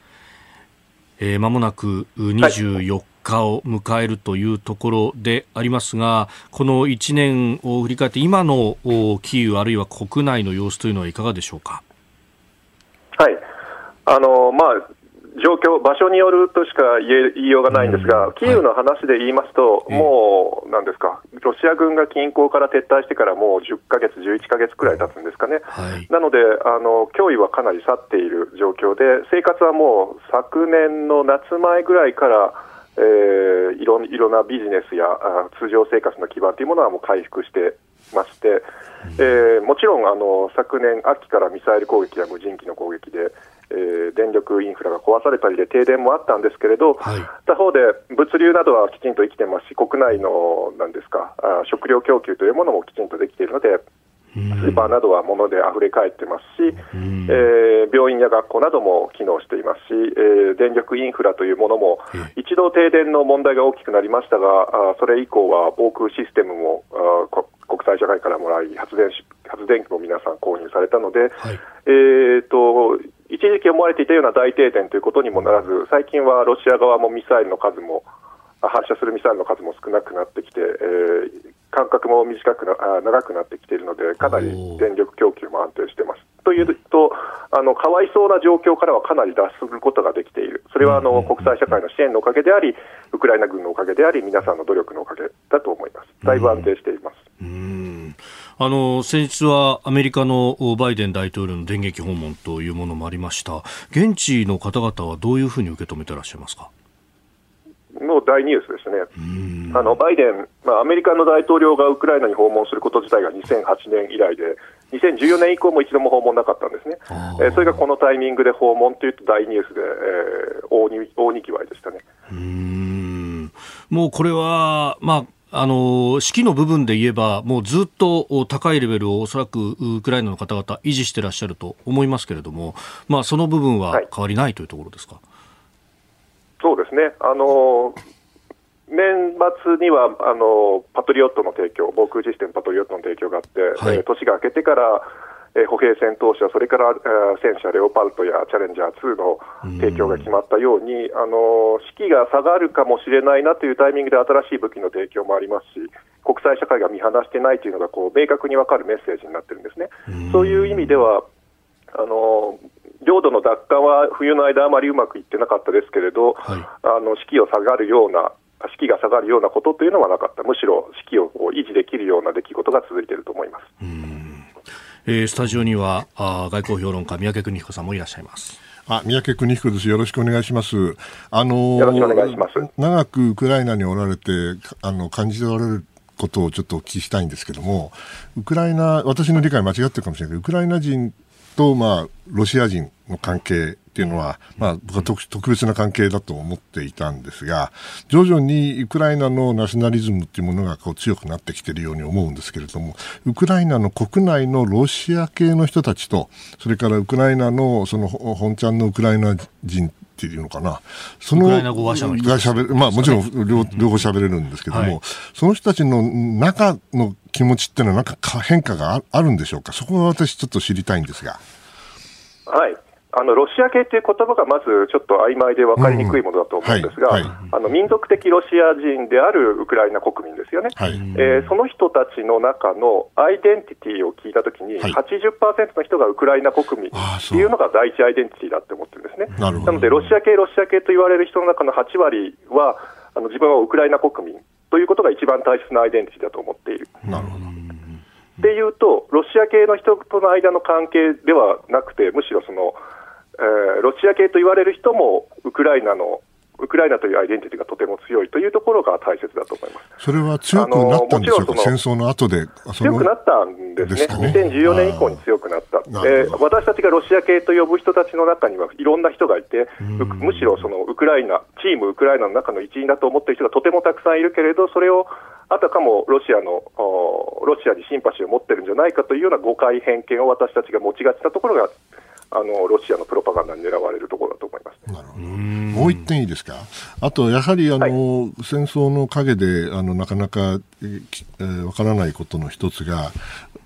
えー、間もなく24日を迎えるというところでありますが、この1年を振り返って今のキーウあるいは国内の様子というのはいかがでしょうか？はい。あのまあ状況、場所によるとしか言いようがないんですが、キーウの話で言いますと、もう、なんですか、ロシア軍が近郊から撤退してからもう10ヶ月、11ヶ月くらい経つんですかね、なのであの、脅威はかなり去っている状況で、生活はもう昨年の夏前ぐらいから、えー、いろいろなビジネスや通常生活の基盤というものはもう回復してまして、えー、もちろんあの昨年秋からミサイル攻撃や無人機の攻撃で、えー、電力インフラが壊されたりで停電もあったんですけれど、はい、他方で物流などはきちんと生きてますし、国内のなんですかあ食料供給というものもきちんとできているので、スーパーなどは物であふれ返ってますし、えー、病院や学校なども機能していますし、えー、電力インフラというものも、一度停電の問題が大きくなりましたが、あそれ以降は防空システムもあ国際社会からもらい発電発電機も皆さん購入されたので、はい、えーと一時期思われていたような大停電ということにもならず、最近はロシア側もミサイルの数も、発射するミサイルの数も少なくなってきて、えー、間隔も短くな長くなってきているので、かなり電力供給も安定しています。というと、あのかわいそうな状況からはかなり脱することができている、それはあの国際社会の支援のおかげであり、ウクライナ軍のおかげであり、皆さんの努力のおかげだと思います。だいぶ安定しています。うん。あの先日はアメリカのバイデン大統領の電撃訪問というものもありました、現地の方々はどういうふうに受け止めていらっしゃいますか？の大ニュースですね、あのバイデン、まあ、アメリカの大統領がウクライナに訪問すること自体が2008年以来で、2014年以降も一度も訪問なかったんですね、えー、それがこのタイミングで訪問というと大ニュースで、えー、大に大にぎわいでしたね。うん。もうこれは、まああの式の部分で言えば、もうずっと高いレベルをおそらくウクライナの方々、維持してらっしゃると思いますけれども、まあ、その部分は変わりないというところですか？はいそうですね。あの年末にはあのパトリオットの提供、防空システムパトリオットの提供があって、はい、えー、年が明けてから、えー、歩兵戦闘車、それから、えー、戦車レオパルトやチャレンジャー2の提供が決まったように、あの士気が下がるかもしれないなというタイミングで新しい武器の提供もありますし、国際社会が見放してないというのがこう明確に分かるメッセージになってるんですね。そういう意味ではあの領土の奪還は冬の間、あまりうまくいってなかったですけれど、はい、あの士気を下がるような、士気が下がるようなことというのはなかった、むしろ士気をこう維持できるような出来事が続いていると思います。えー、スタジオにはあ外交評論家、三宅邦彦さんもいらっしゃいます。あ三宅邦彦です。よろしくお願いします。あのよろしくお願いします。長くウクライナにおられて、あの感じておられることをちょっとお聞きしたいんですけども、ウクライナ、私の理解間違ってるかもしれないけど、ウクライナ人と、まあ、ロシア人の関係っていうのは、まあ、僕は特別な関係だと思っていたんですが、徐々にウクライナのナショナリズムっていうものがこう強くなってきているように思うんですけれども、ウクライナの国内のロシア系の人たちと、それからウクライナのその本ちゃんのウクライナ人っていうのかな。その、が喋る、まあもちろん両両方喋れるんですけども、はい、その人たちの中の気持ちっていうのはなんか変化があるんでしょうか？そこは私ちょっと知りたいんですが。はい。あのロシア系という言葉がまずちょっと曖昧で分かりにくいものだと思うんですが、あの民族的ロシア人であるウクライナ国民ですよね、はい、えー、その人たちの中のアイデンティティを聞いたときに、はい、80%の人がウクライナ国民っていうのが第一アイデンティティだって思ってるんですね。なので、ロシア系、ロシア系と言われる人の中の8割は、あの自分はウクライナ国民ということが一番大切なアイデンティティだと思っている。なるほど。でいうと、ロシア系の人との間の関係ではなくて、むしろそのえー、ロシア系と言われる人もウクライナのウクライナというアイデンティティがとても強いというところが大切だと思います。それは強くなったんでしょうか、戦争の後で強くなったんですね、ね。2014年以降に強くなった、えー、私たちがロシア系と呼ぶ人たちの中にはいろんな人がいて、むしろそのウクライナ、チームウクライナの中の一員だと思っている人がとてもたくさんいるけれど、それをあたかもロシアのロシアにシンパシーを持ってるんじゃないかというような誤解、偏見を私たちが持ちがちなところがあのロシアのプロパガンダに狙われるところだと思います、ね、なるほど。もう一点いいですか、あとやはりあの、はい、戦争の陰であのなかなかわ、えー、からないことの一つが、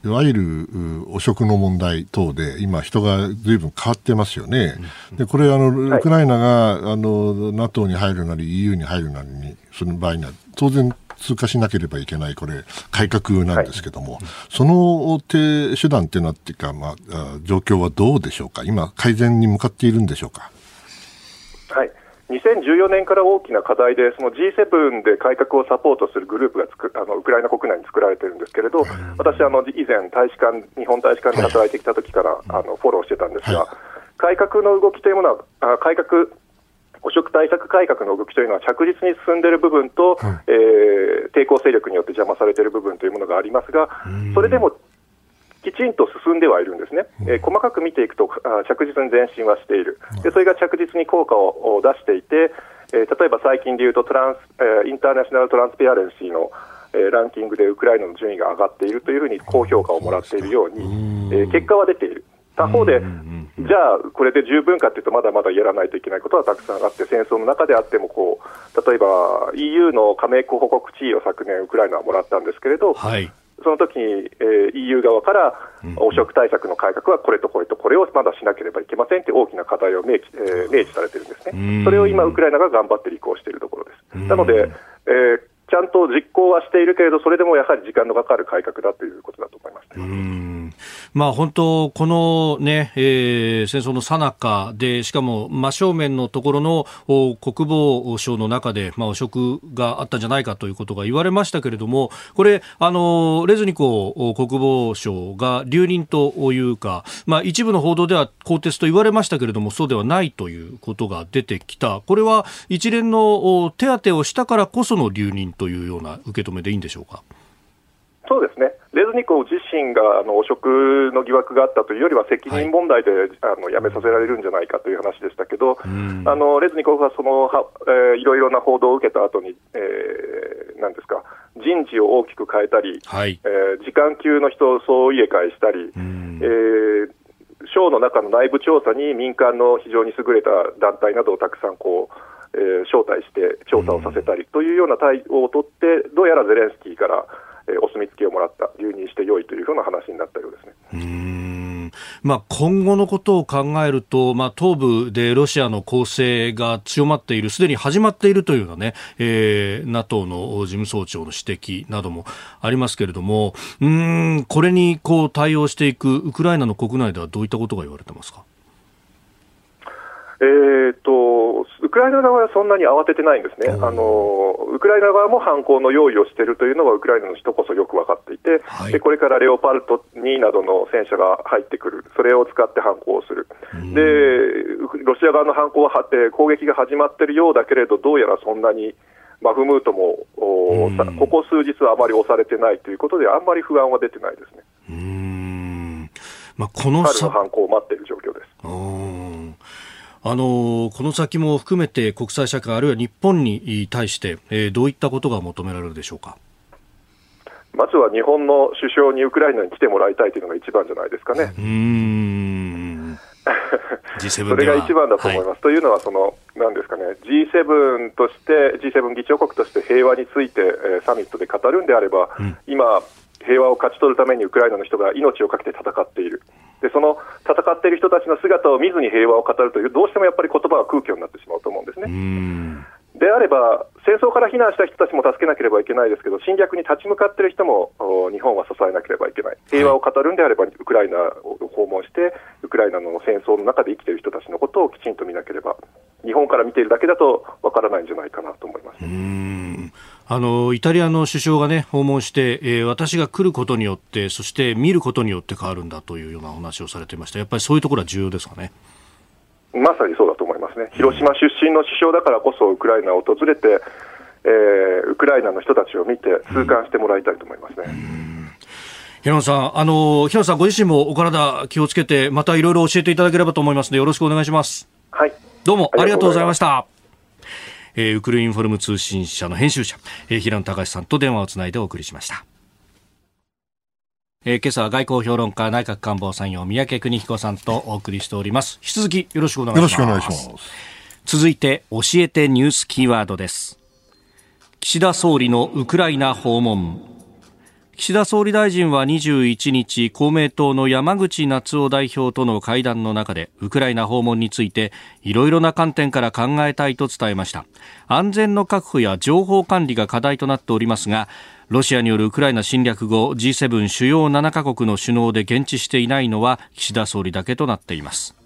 いわゆる汚職の問題等で、今、人がずいぶん変わってますよね。でこれあの、ウクライナがあの NATO に入るなり、EU に入るなりに、その場合には、当然、通過しなければいけない、これ、改革なんですけども、はい、その手手段っていうのは、っていうか、まあ、状況はどうでしょうか、今、改善に向かっているんでしょうか？はい。2014年から大きな課題で、その G7 で改革をサポートするグループがつくあのウクライナ国内に作られてるんですけれど、私、あの以前、大使館日本大使館で働いてきた時から、はい、あのフォローしてたんですが、はい、改革の動きというものは、あ改革汚職対策改革の動きというのは着実に進んでいる部分と、はい、えー、抵抗勢力によって邪魔されている部分というものがありますが、それでもきちんと進んではいるんですね、えー、細かく見ていくと着実に前進はしている、でそれが着実に効果を出していて、えー、例えば最近でいうとトランス、えー、インターナショナル・トランスペアレンシーのえランキングでウクライナの順位が上がっているというふうに高評価をもらっているように、えー、結果は出ている。他方で、じゃあ、これで十分かというと、まだまだやらないといけないことはたくさんあって、戦争の中であってもこう、例えば EU の加盟候補国地位を昨年、ウクライナはもらったんですけれど、はい、その時に、えー、EU 側から汚職対策の改革はこれとこれとこれをまだしなければいけませんという大きな課題を明記,、えー、明示されているんですね、それを今、ウクライナが頑張って履行しているところです。なので、えーちゃんと実行はしているけれど、それでもやはり時間のかかる改革だということだと思います、ね、まあ、本当、このね、えー、戦争の最中で、しかも真正面のところの国防省の中で、まあ、汚職があったんじゃないかということが言われましたけれども、これ、あのレズニコ国防省が留任というか、まあ、一部の報道では更迭と言われましたけれども、そうではないということが出てきた、これは一連の手当をしたからこその留任というような受け止めでいいんでしょうか？そうですね、レズニコフ自身があの汚職の疑惑があったというよりは、責任問題で、はい、あの辞めさせられるんじゃないかという話でしたけど、あのレズニコフはそのは、えー、いろいろな報道を受けた後に、えー、なんですか、人事を大きく変えたり、はい、えー、時間級の人を総入れ替えしたり、えー、省の中の内部調査に民間の非常に優れた団体などをたくさんこう、えー、招待して調査をさせたりというような対応を取って、どうやらゼレンスキーから、えー、お墨付きをもらった、留任してよいというふうな話になったようですね。うんまあ、今後のことを考えると、まあ、東部でロシアの攻勢が強まっている、すでに始まっているというようなね、えー、NATO の事務総長の指摘などもありますけれども、うん、これにこう対応していくウクライナの国内ではどういったことが言われてますか？えーと、ウクライナ側はそんなに慌ててないんですね、あのウクライナ側も犯行の用意をしているというのは、ウクライナの人こそよく分かっていて、はい、でこれからレオパルト2などの戦車が入ってくる、それを使って犯行をする、でロシア側の犯行は攻撃が始まっているようだけれど、どうやらそんなに。バフムートもここ数日はあまり押されてないということで、あんまり不安は出てないですね。うん。まあ、この春の犯行を待っている状況です。あのこの先も含めて国際社会あるいは日本に対して、えー、どういったことが求められるでしょうか？まずは日本の首相にウクライナに来てもらいたいというのが一番じゃないですかね。うん それが一番だと思います。はい、というのはその、なんですかね、G7 として、G7 議長国として平和について、えー、サミットで語るんであれば、うん、今、平和を勝ち取るためにウクライナの人が命を懸けて戦っている。でその戦っている人たちの姿を見ずに平和を語るという、どうしてもやっぱり言葉は空虚になってしまうと思うんですね。であれば、戦争から避難した人たちも助けなければいけないですけど、侵略に立ち向かっている人も日本は支えなければいけない、平和を語るんであれば、ウクライナを訪問して、ウクライナの戦争の中で生きている人たちのことをきちんと見なければ、日本から見ているだけだとわからないんじゃないかなと思います。あのイタリアの首相が、ね、訪問して、えー、私が来ることによって、そして見ることによって変わるんだというようなお話をされていました、やっぱりそういうところは重要ですかね？まさにそうだと思いますね、広島出身の首相だからこそ、ウクライナを訪れて、えー、ウクライナの人たちを見て、痛感してもらいたいと思いますね。平野さん、あの平野さんご自身もお体気をつけて、またいろいろ教えていただければと思いますので、よろしくお願いします。はい。どうもありがとうございました。えー、ウクルインフォルム通信社の編集者、えー、平野隆さんと電話をつないでお送りしました。えー、今朝は外交評論家内閣官房参与三宅邦彦さんとお送りしております。引き続きよろしくお願いします。よろしくお願いします。続いて教えてニュースキーワードです。岸田総理のウクライナ訪問。岸田総理大臣は21日公明党の山口夏夫代表との会談の中でウクライナ訪問についていろいろな観点から考えたいと伝えました。安全の確保や情報管理が課題となっておりますがロシアによるウクライナ侵略後 G7 主要7カ国の首脳で現地していないのは岸田総理だけとなっています。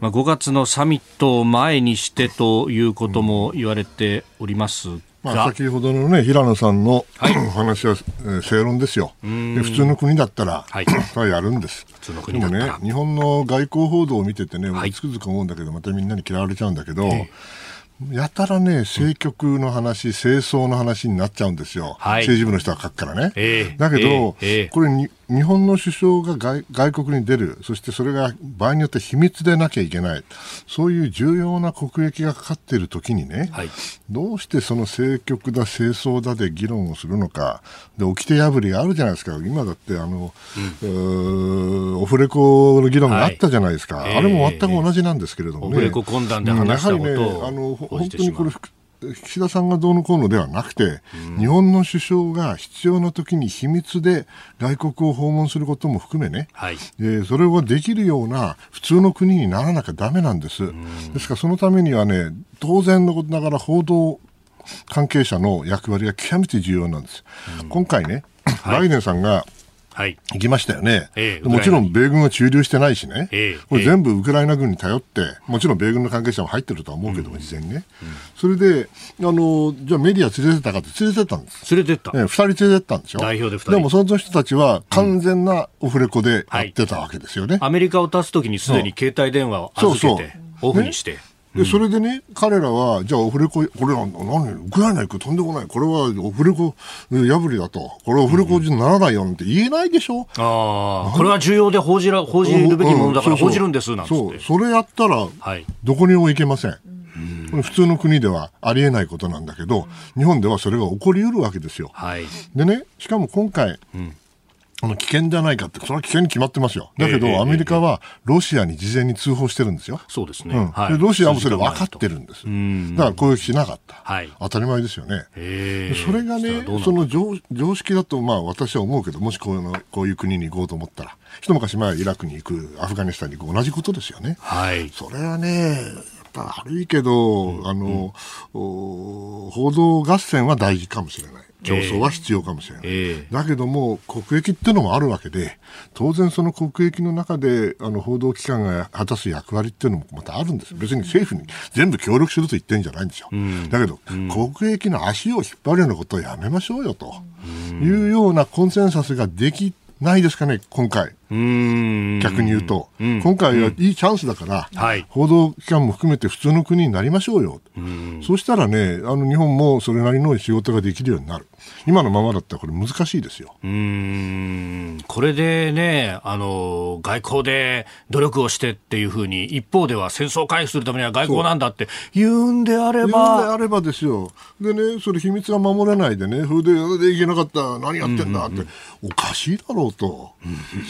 まあ、5月のサミットを前にしてということも言われておりますまあ、先ほどのね、平野さんの、はい、話は、えー、正論ですよ。で普通の国だったら、はい、やるんです。普通の国でもね、日本の外交報道を見ててね、はい、つくづく思うんだけど、またみんなに嫌われちゃうんだけど、えーやたらね、政局の話、政争の話になっちゃうんですよ、はい、政治部の人は書くからね。えー、だけど、えー、これに、日本の首相が外外国に出る、そしてそれが場合によって秘密でなきゃいけない、そういう重要な国益がかかっているときにね、はい、どうしてその政局だ、政争だで議論をするのか、で掟破りがあるじゃないですか、今だってあの、うん、オフレコの議論があったじゃないですか、はい、あれも全く同じなんですけれどもね。オフレコ懇談で話したことを、やはりね、あの本当にこれ岸田さんがどうのこうのではなくて、うん、日本の首相が必要な時に秘密で外国を訪問することも含めね、はい、えー、それはできるような普通の国にならなきゃだめなんです。うん、ですからそのためにはね、当然のことながら報道関係者の役割が極めて重要なんです。うん、今回ね、はい、バイデンさんがはい、行きましたよね、えー、もちろん米軍は駐留してないしね、えー、これ全部ウクライナ軍に頼って、もちろん米軍の関係者も入ってるとは思うけども、事前にね、うん、それであの、じゃあメディア連れてたかって、連れてったんです。連れてった、ね、2人連れてったんでしょ、代表で2人。でもその人たちは完全なオフレコでやってたわけですよね。はい、アメリカを立つときにすでに携帯電話を預けて、そうそう。オフにして。ねで、それでね、彼らは、じゃあオフレコ、これは何、ウクライナ行くとんでもない。これはオフレコ破りだと。これはオフレコにならないよって言えないでしょ？ああ、これは重要で報じら、報じるべきものだから報じるんです、なんそう、それやったら、どこにも行けません。これ普通の国ではありえないことなんだけど、日本ではそれが起こりうるわけですよ。はい、でね、しかも今回、うんあの危険じゃないかって、それは危険に決まってますよ。だけど、えー、アメリカはロシアに事前に通報してるんですよ。そうですね。うんはい、でロシアもそれ分かってるんです。だから攻撃しなかった。はい、当たり前ですよね。それがね、その常常識だと、まあ私は思うけど、もしこうこういう国に行こうと思ったら、一昔前イラクに行く、アフガニスタンに行く、同じことですよね。はい。それはね、悪いけど、うん、あの、うん、報道合戦は大事かもしれない。競争は必要かもしれない、えー、だけども国益っていうのもあるわけで当然その国益の中であの報道機関が果たす役割っていうのもまたあるんです。別に政府に全部協力すると言ってるんじゃないんですよ、うん、だけど、うん、国益の足を引っ張るようなことをやめましょうよというようなコンセンサスができないですかね、今回。逆に言うと、今回はいいチャンスだから、報道機関も含めて普通の国になりましょうよ。そうしたらね、あの日本もそれなりの仕事ができるようになる。今のままだったらこれ難しいですよ。うんこれでね、あの、外交で努力をしてっていうふうに、一方では戦争回避するためには外交なんだって言うんであれば。言うんであればですよ。でね、それ秘密が守れないでね、それで、でいけなかった、何やってんだって、おかしいだろうと。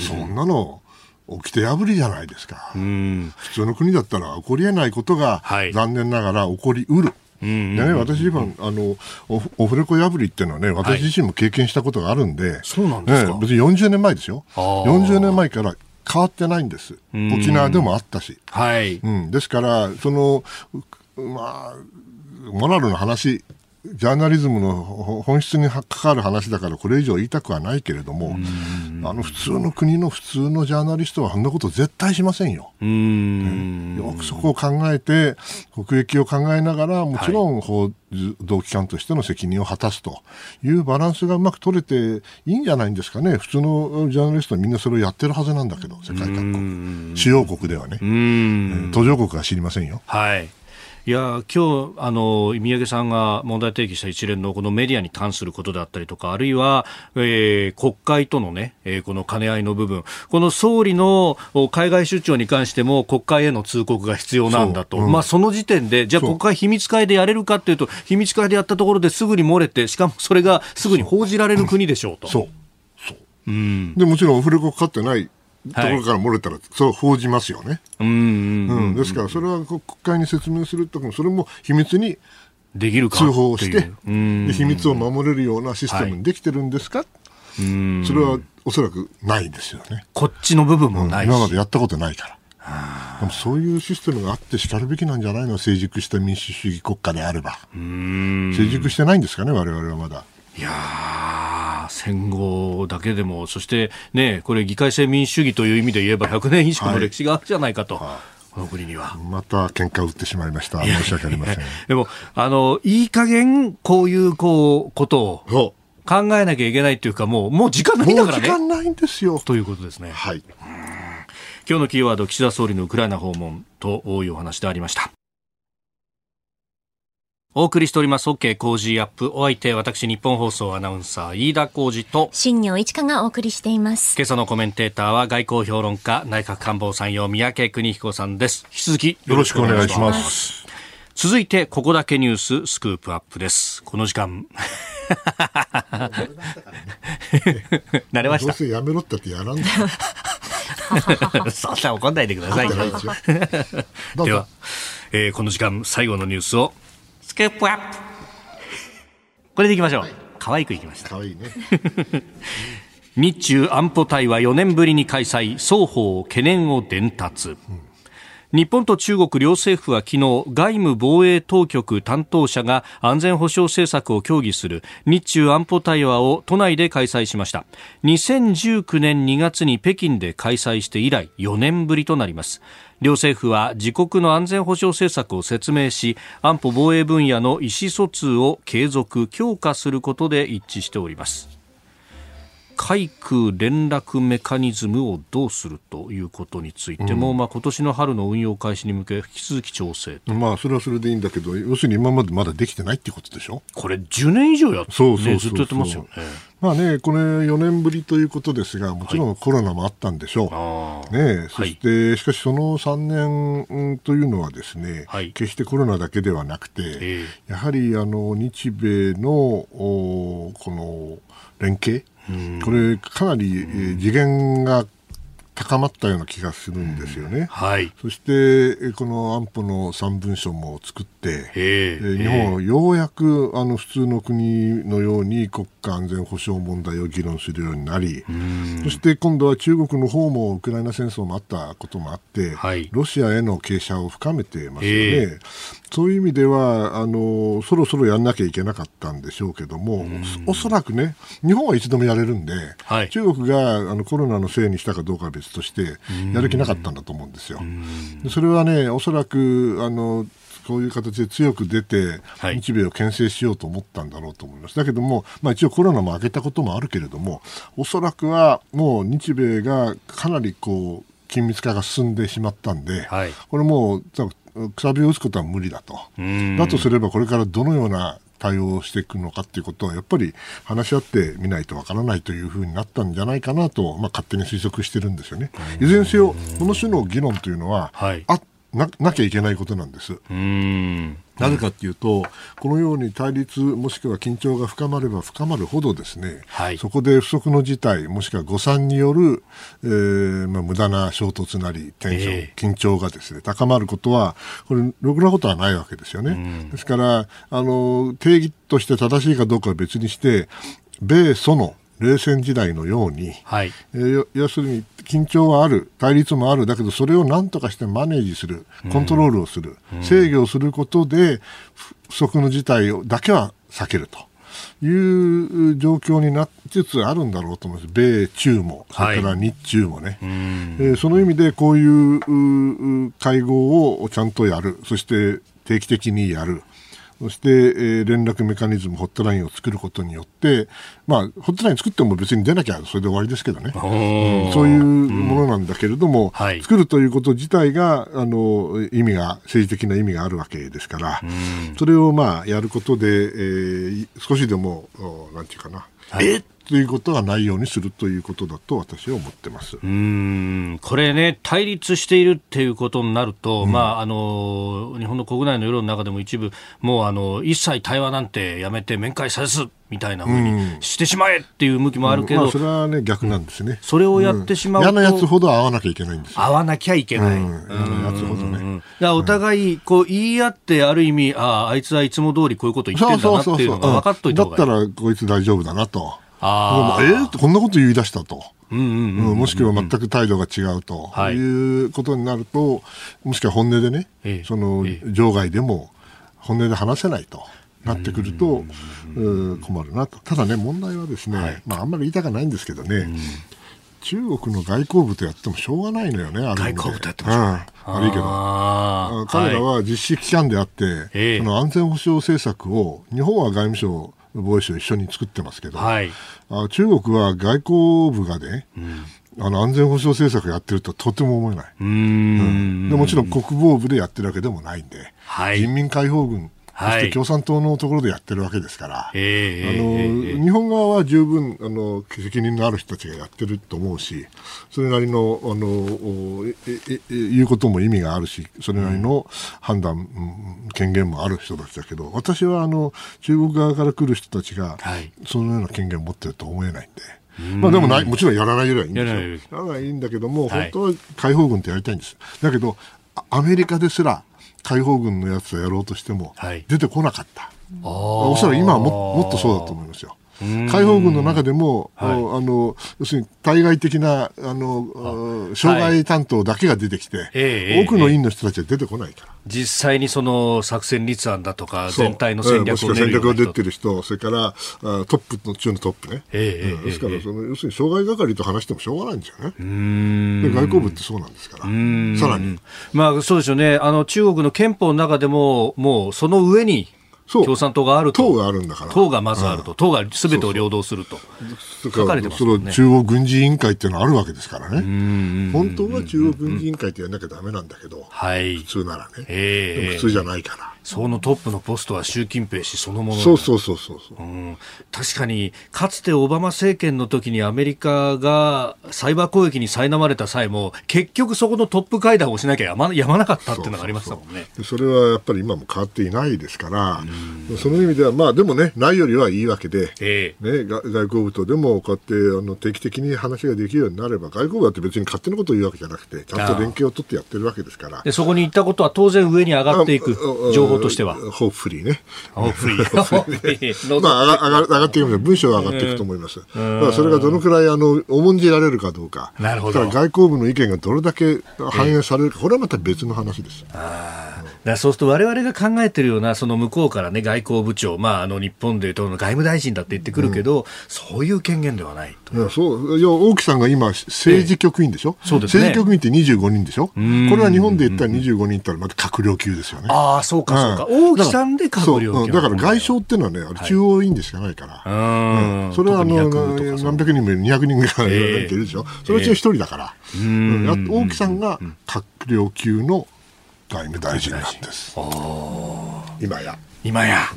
そんなの。掟破りじゃないですか、普通の国だったら起こりえないことが、残念ながら起こりうる、でね、私今、あのオフレコ破りっていうのはね、私自身も経験したことがあるんで、そうなんですか、ね、別に40年前ですよ、40年前から変わってないんです、沖縄でもあったし、はい。うん、ですから、そのまあ、モラルの話ジャーナリズムの本質に関わる話だからこれ以上言いたくはないけれども、あの普通の国の普通のジャーナリストはそんなこと絶対しませんよ。んよくそこを考えて、国益を考えながら、もちろん報道機関としての責任を果たすというバランスがうまく取れていいんじゃないんですかね。普通のジャーナリストはみんなそれをやってるはずなんだけど、世界各国。主要国ではね。途上国は知りませんよ。はい。いや今日あの宮家さんが問題提起した一連のこのメディアに関することであったりとかあるいは、えー、国会とのね、えー、この兼ね合いの部分この総理の海外出張に関しても国会への通告が必要なんだと、うん、まあ、その時点でじゃあ国会秘密会でやれるかというと秘密会でやったところですぐに漏れてしかもそれがすぐに報じられる国でしょうと。そう。そう。うん、でもちろんオフレコかかってないところから漏れたら、そう報じますよね。うん、ですから、それは国会に説明するときも、それも秘密にできる通報して、で秘密を守れるようなシステムにできてるんですか、はい、それはおそらくないですよね。こっちの部分もないし、うん、今までやったことないから。でもそういうシステムがあってしかるべきなんじゃないの？成熟した民主主義国家であれば。成熟してないんですかね、我々はまだ。いや戦後だけでも、そしてね、これ議会制民主主義という意味で言えば100年以上の歴史があるじゃないかと。はいこの国には。また喧嘩を打ってしまいました。申し訳ありません。でも、あの、いい加減、こういう、こう、ことを考えなきゃいけないというか、もう、もう時間ないんだからね。時間ないんですよ。ということですね。はい。今日のキーワード、岸田総理のウクライナ訪問というお話でありました。お送りしております。OK 工事アップ。お相手私日本放送アナウンサー飯田浩二と新業一華がお送りしています。今朝のコメンテーターは外交評論家内閣官房参与三宅邦彦さんです。引き続きよろしくお願いします。続いてここだけニューススクープアップです。この時間。慣れました。どうせやめろってやらんだ そんな怒んないでください。では、えー、この時間最後のニュースをスクープアップ。これでいきましょう、はい、可愛くいきました。可愛いね。日中安保対話4年ぶりに開催双方懸念を伝達、うん日本と中国両政府は昨日外務防衛当局担当者が安全保障政策を協議する日中安保対話を都内で開催しました。2019年2月に北京で開催して以来4年ぶりとなります両政府は自国の安全保障政策を説明し安保防衛分野の意思疎通を継続強化することで一致しております。海空連絡メカニズムをどうするということについても、うん、まあ今年の春の運用開始に向け引き続き調整まあそれはそれでいいんだけど要するに今までまだできてないってことでしょ？これ10年以上やって、そうそう。ずっとやってますよねまあね、これ4年ぶりということですが、もちろんコロナもあったんでしょう。はい、ね、そして、はい、しかしその3年というのはですね、はい、決してコロナだけではなくて、やはりあの日米のこの連携、これ、かなり、えー、次元が高まったような気がするんですよね。はい、そしてこの安保の3文書も作って、え日本はようやくあの普通の国のように国家安全保障問題を議論するようになり、そして今度は中国の方もウクライナ戦争もあったこともあって、はい、ロシアへの傾斜を深めてますよね。そういう意味ではあのそろそろやんなきゃいけなかったんでしょうけども、おそらくね、日本はいつでもやれるんで、はい、中国があのコロナのせいにしたかどうかは別として、やる気なかったんだと思うんですよ。それはね、おそらくあのそういう形で強く出て、日米を牽制しようと思ったんだろうと思います。だけども、まあ、一応コロナも明けたこともあるけれども、おそらくはもう日米がかなりこう緊密化が進んでしまったんで、はい、これもうくさびを打つことは無理だと。だとすれば、これからどのような対応をしていくのかということは、やっぱり話し合ってみないとわからないというふうになったんじゃないかなと、まあ、勝手に推測してるんですよね。いずれにせよ、この種の議論というのは、はい、あななきゃいけないことなんです。うんなぜかというと、このように対立もしくは緊張が深まれば深まるほどですね、はい、そこで不測の事態もしくは誤算による、えーまあ、無駄な衝突なりテンション、えー、緊張がですね高まることはこれろくなことはないわけですよね。ですからあの定義として正しいかどうかは別にして米ソの冷戦時代のように、はい、えー、要するに緊張はある、対立もある、だけどそれを何とかしてマネージする、コントロールをする、うん、制御をすることで、不測の事態をだけは避けると。いう状況になりつつあるんだろうと思います、米中も、それから日中もね、はい、えー、その意味でこういう会合をちゃんとやる、そして定期的にやる、そして、えー、連絡メカニズム、ホットラインを作ることによって、まあ、ホットライン作っても別に出なきゃそれで終わりですけどね、うん、そういうものなんだけれども、うん。はい、作るということ自体があの意味が、政治的な意味があるわけですから、うん、それをまあやることで、えー、少しでも、なんていうかな、はい、えということはないようにするということだと私は思ってます。うん。これね、対立しているっていうことになると、うん、まあ、あの日本の国内の世論の中でも一部、もうあの一切対話なんてやめて面会さすみたいなふうにしてしまえっていう向きもあるけど、うんまあ、それはね、逆なんですね、それをやってしまうと、嫌なやつほど会わなきゃいけないんです会わなきゃいけない、嫌なやつほどね。だお互いこう言い合って、ある意味、ああ、あいつはいつも通りこういうこと言ってんだなっていうのが分かっといただったら、こいつ大丈夫だなと。あえー、こんなこと言い出したと。もしくは全く態度が違うと。い。うことになると、もしくは本音でね、その場外でも本音で話せないと。なってくると、困るなと。ただね、問題はですね、はい、まあ、あんまり言いたくないんですけどね、中国の外交部とやってもしょうがないのよね、あ外交部とやってもしょうがない。うん、悪いけど。彼らは実施機関であって、その安全保障政策を、日本は外務省、防衛省一緒に作ってますけど、はい、あ中国は外交部がね、うん、あの安全保障政策やってるととても思えない。うん、でもちろん国防部でやってるわけでもないんで、はい、人民解放軍そして共産党のところでやってるわけですから、はい、あの日本側は十分あの責任のある人たちがやってると思うし、それなりのあの言うことも意味があるし、それなりの判断、うん、権限もある人たちだけど、私はあの中国側から来る人たちが、そのような権限を持ってると思えないんで。まあでもない、もちろんやらないよりはいいんですよ。やらないいいんだけども、本当は解放軍ってやりたいんです。だけど、アメリカですら、解放軍のやつをやろうとしても、出てこなかった。はい、おそらく今はももっとそうだと思いますよ。解放軍の中でも、はい、あの要するに対外的なあの障害担当だけが出てきて、はい、多くの院の人たちは出てこないから。実際にその作戦立案だとか、全体の戦略を練る戦略を出てる人、それからあトップの中のトップね。えー、ですからその、要するに障害係と話してもしょうがないんですよね。で外交部ってそうなんですから、さらに。まあそうですよね、あの中国の憲法の中でも、もうその上に共産党があると。党があるんだから。党がまずあると。党がすべてを領土すると。書かれてますね。中央軍事委員会っていうのはあるわけですからね。本当は中央軍事委員会ってやらなきゃだめなんだけど、はい、普通ならね。普通じゃないから。そのトップのポストは習近平氏そのものそうそうそうそうう、ん、確かにかつてオバマ政権の時にアメリカがサイバー攻撃に苛まれた際も結局そこのトップ会談をしなきゃやま やまなかったっていうのがありましたもんね。それはやっぱり今も変わっていないですから、その意味ではまあでもねないよりはいいわけで、えー、ね、外交部とでもこうやってあの定期的に話ができるようになれば外交部だって別に勝手なことを言うわけじゃなくてちゃんと連携を取ってやってるわけですから。でそこに行ったことは当然上に上がっていく情報としては。ホープフリーね。ホープフリーまあ上が上がっていく文章が上がっていくと思います、まあ、それがどのくらいあの重んじられるかどうか。なるほど。外交部の意見がどれだけ反映されるか、これはまた別の話です。あだそうすると我々が考えてるようなその向こうからね外交部長、まあ、あの日本でいうと外務大臣だって言ってくるけど、うん、そういう権限ではないいやそういや大木さんが今政治局員でしょ、ええ、そうですね、政治局員って25人でしょ？これは日本で言ったら25人いったらまた閣僚級ですよね。ああそうかそうか、大木さんで閣僚級だから外相っていうのはねあれ中央委員でしかないから、それはあの何百人も200人ぐらいいるでしょ、えー、そのうちの一人だから、えー、大木さんが閣僚級の外務大臣なんです。今や。今や、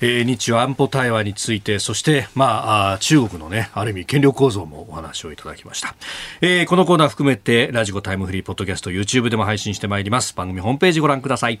えー、日中安保対話についてそして、まあ、中国のねある意味権力構造もお話をいただきました、えー、このコーナー含めてラジコタイムフリーポッドキャスト YouTube でも配信してまいります。番組ホームページご覧ください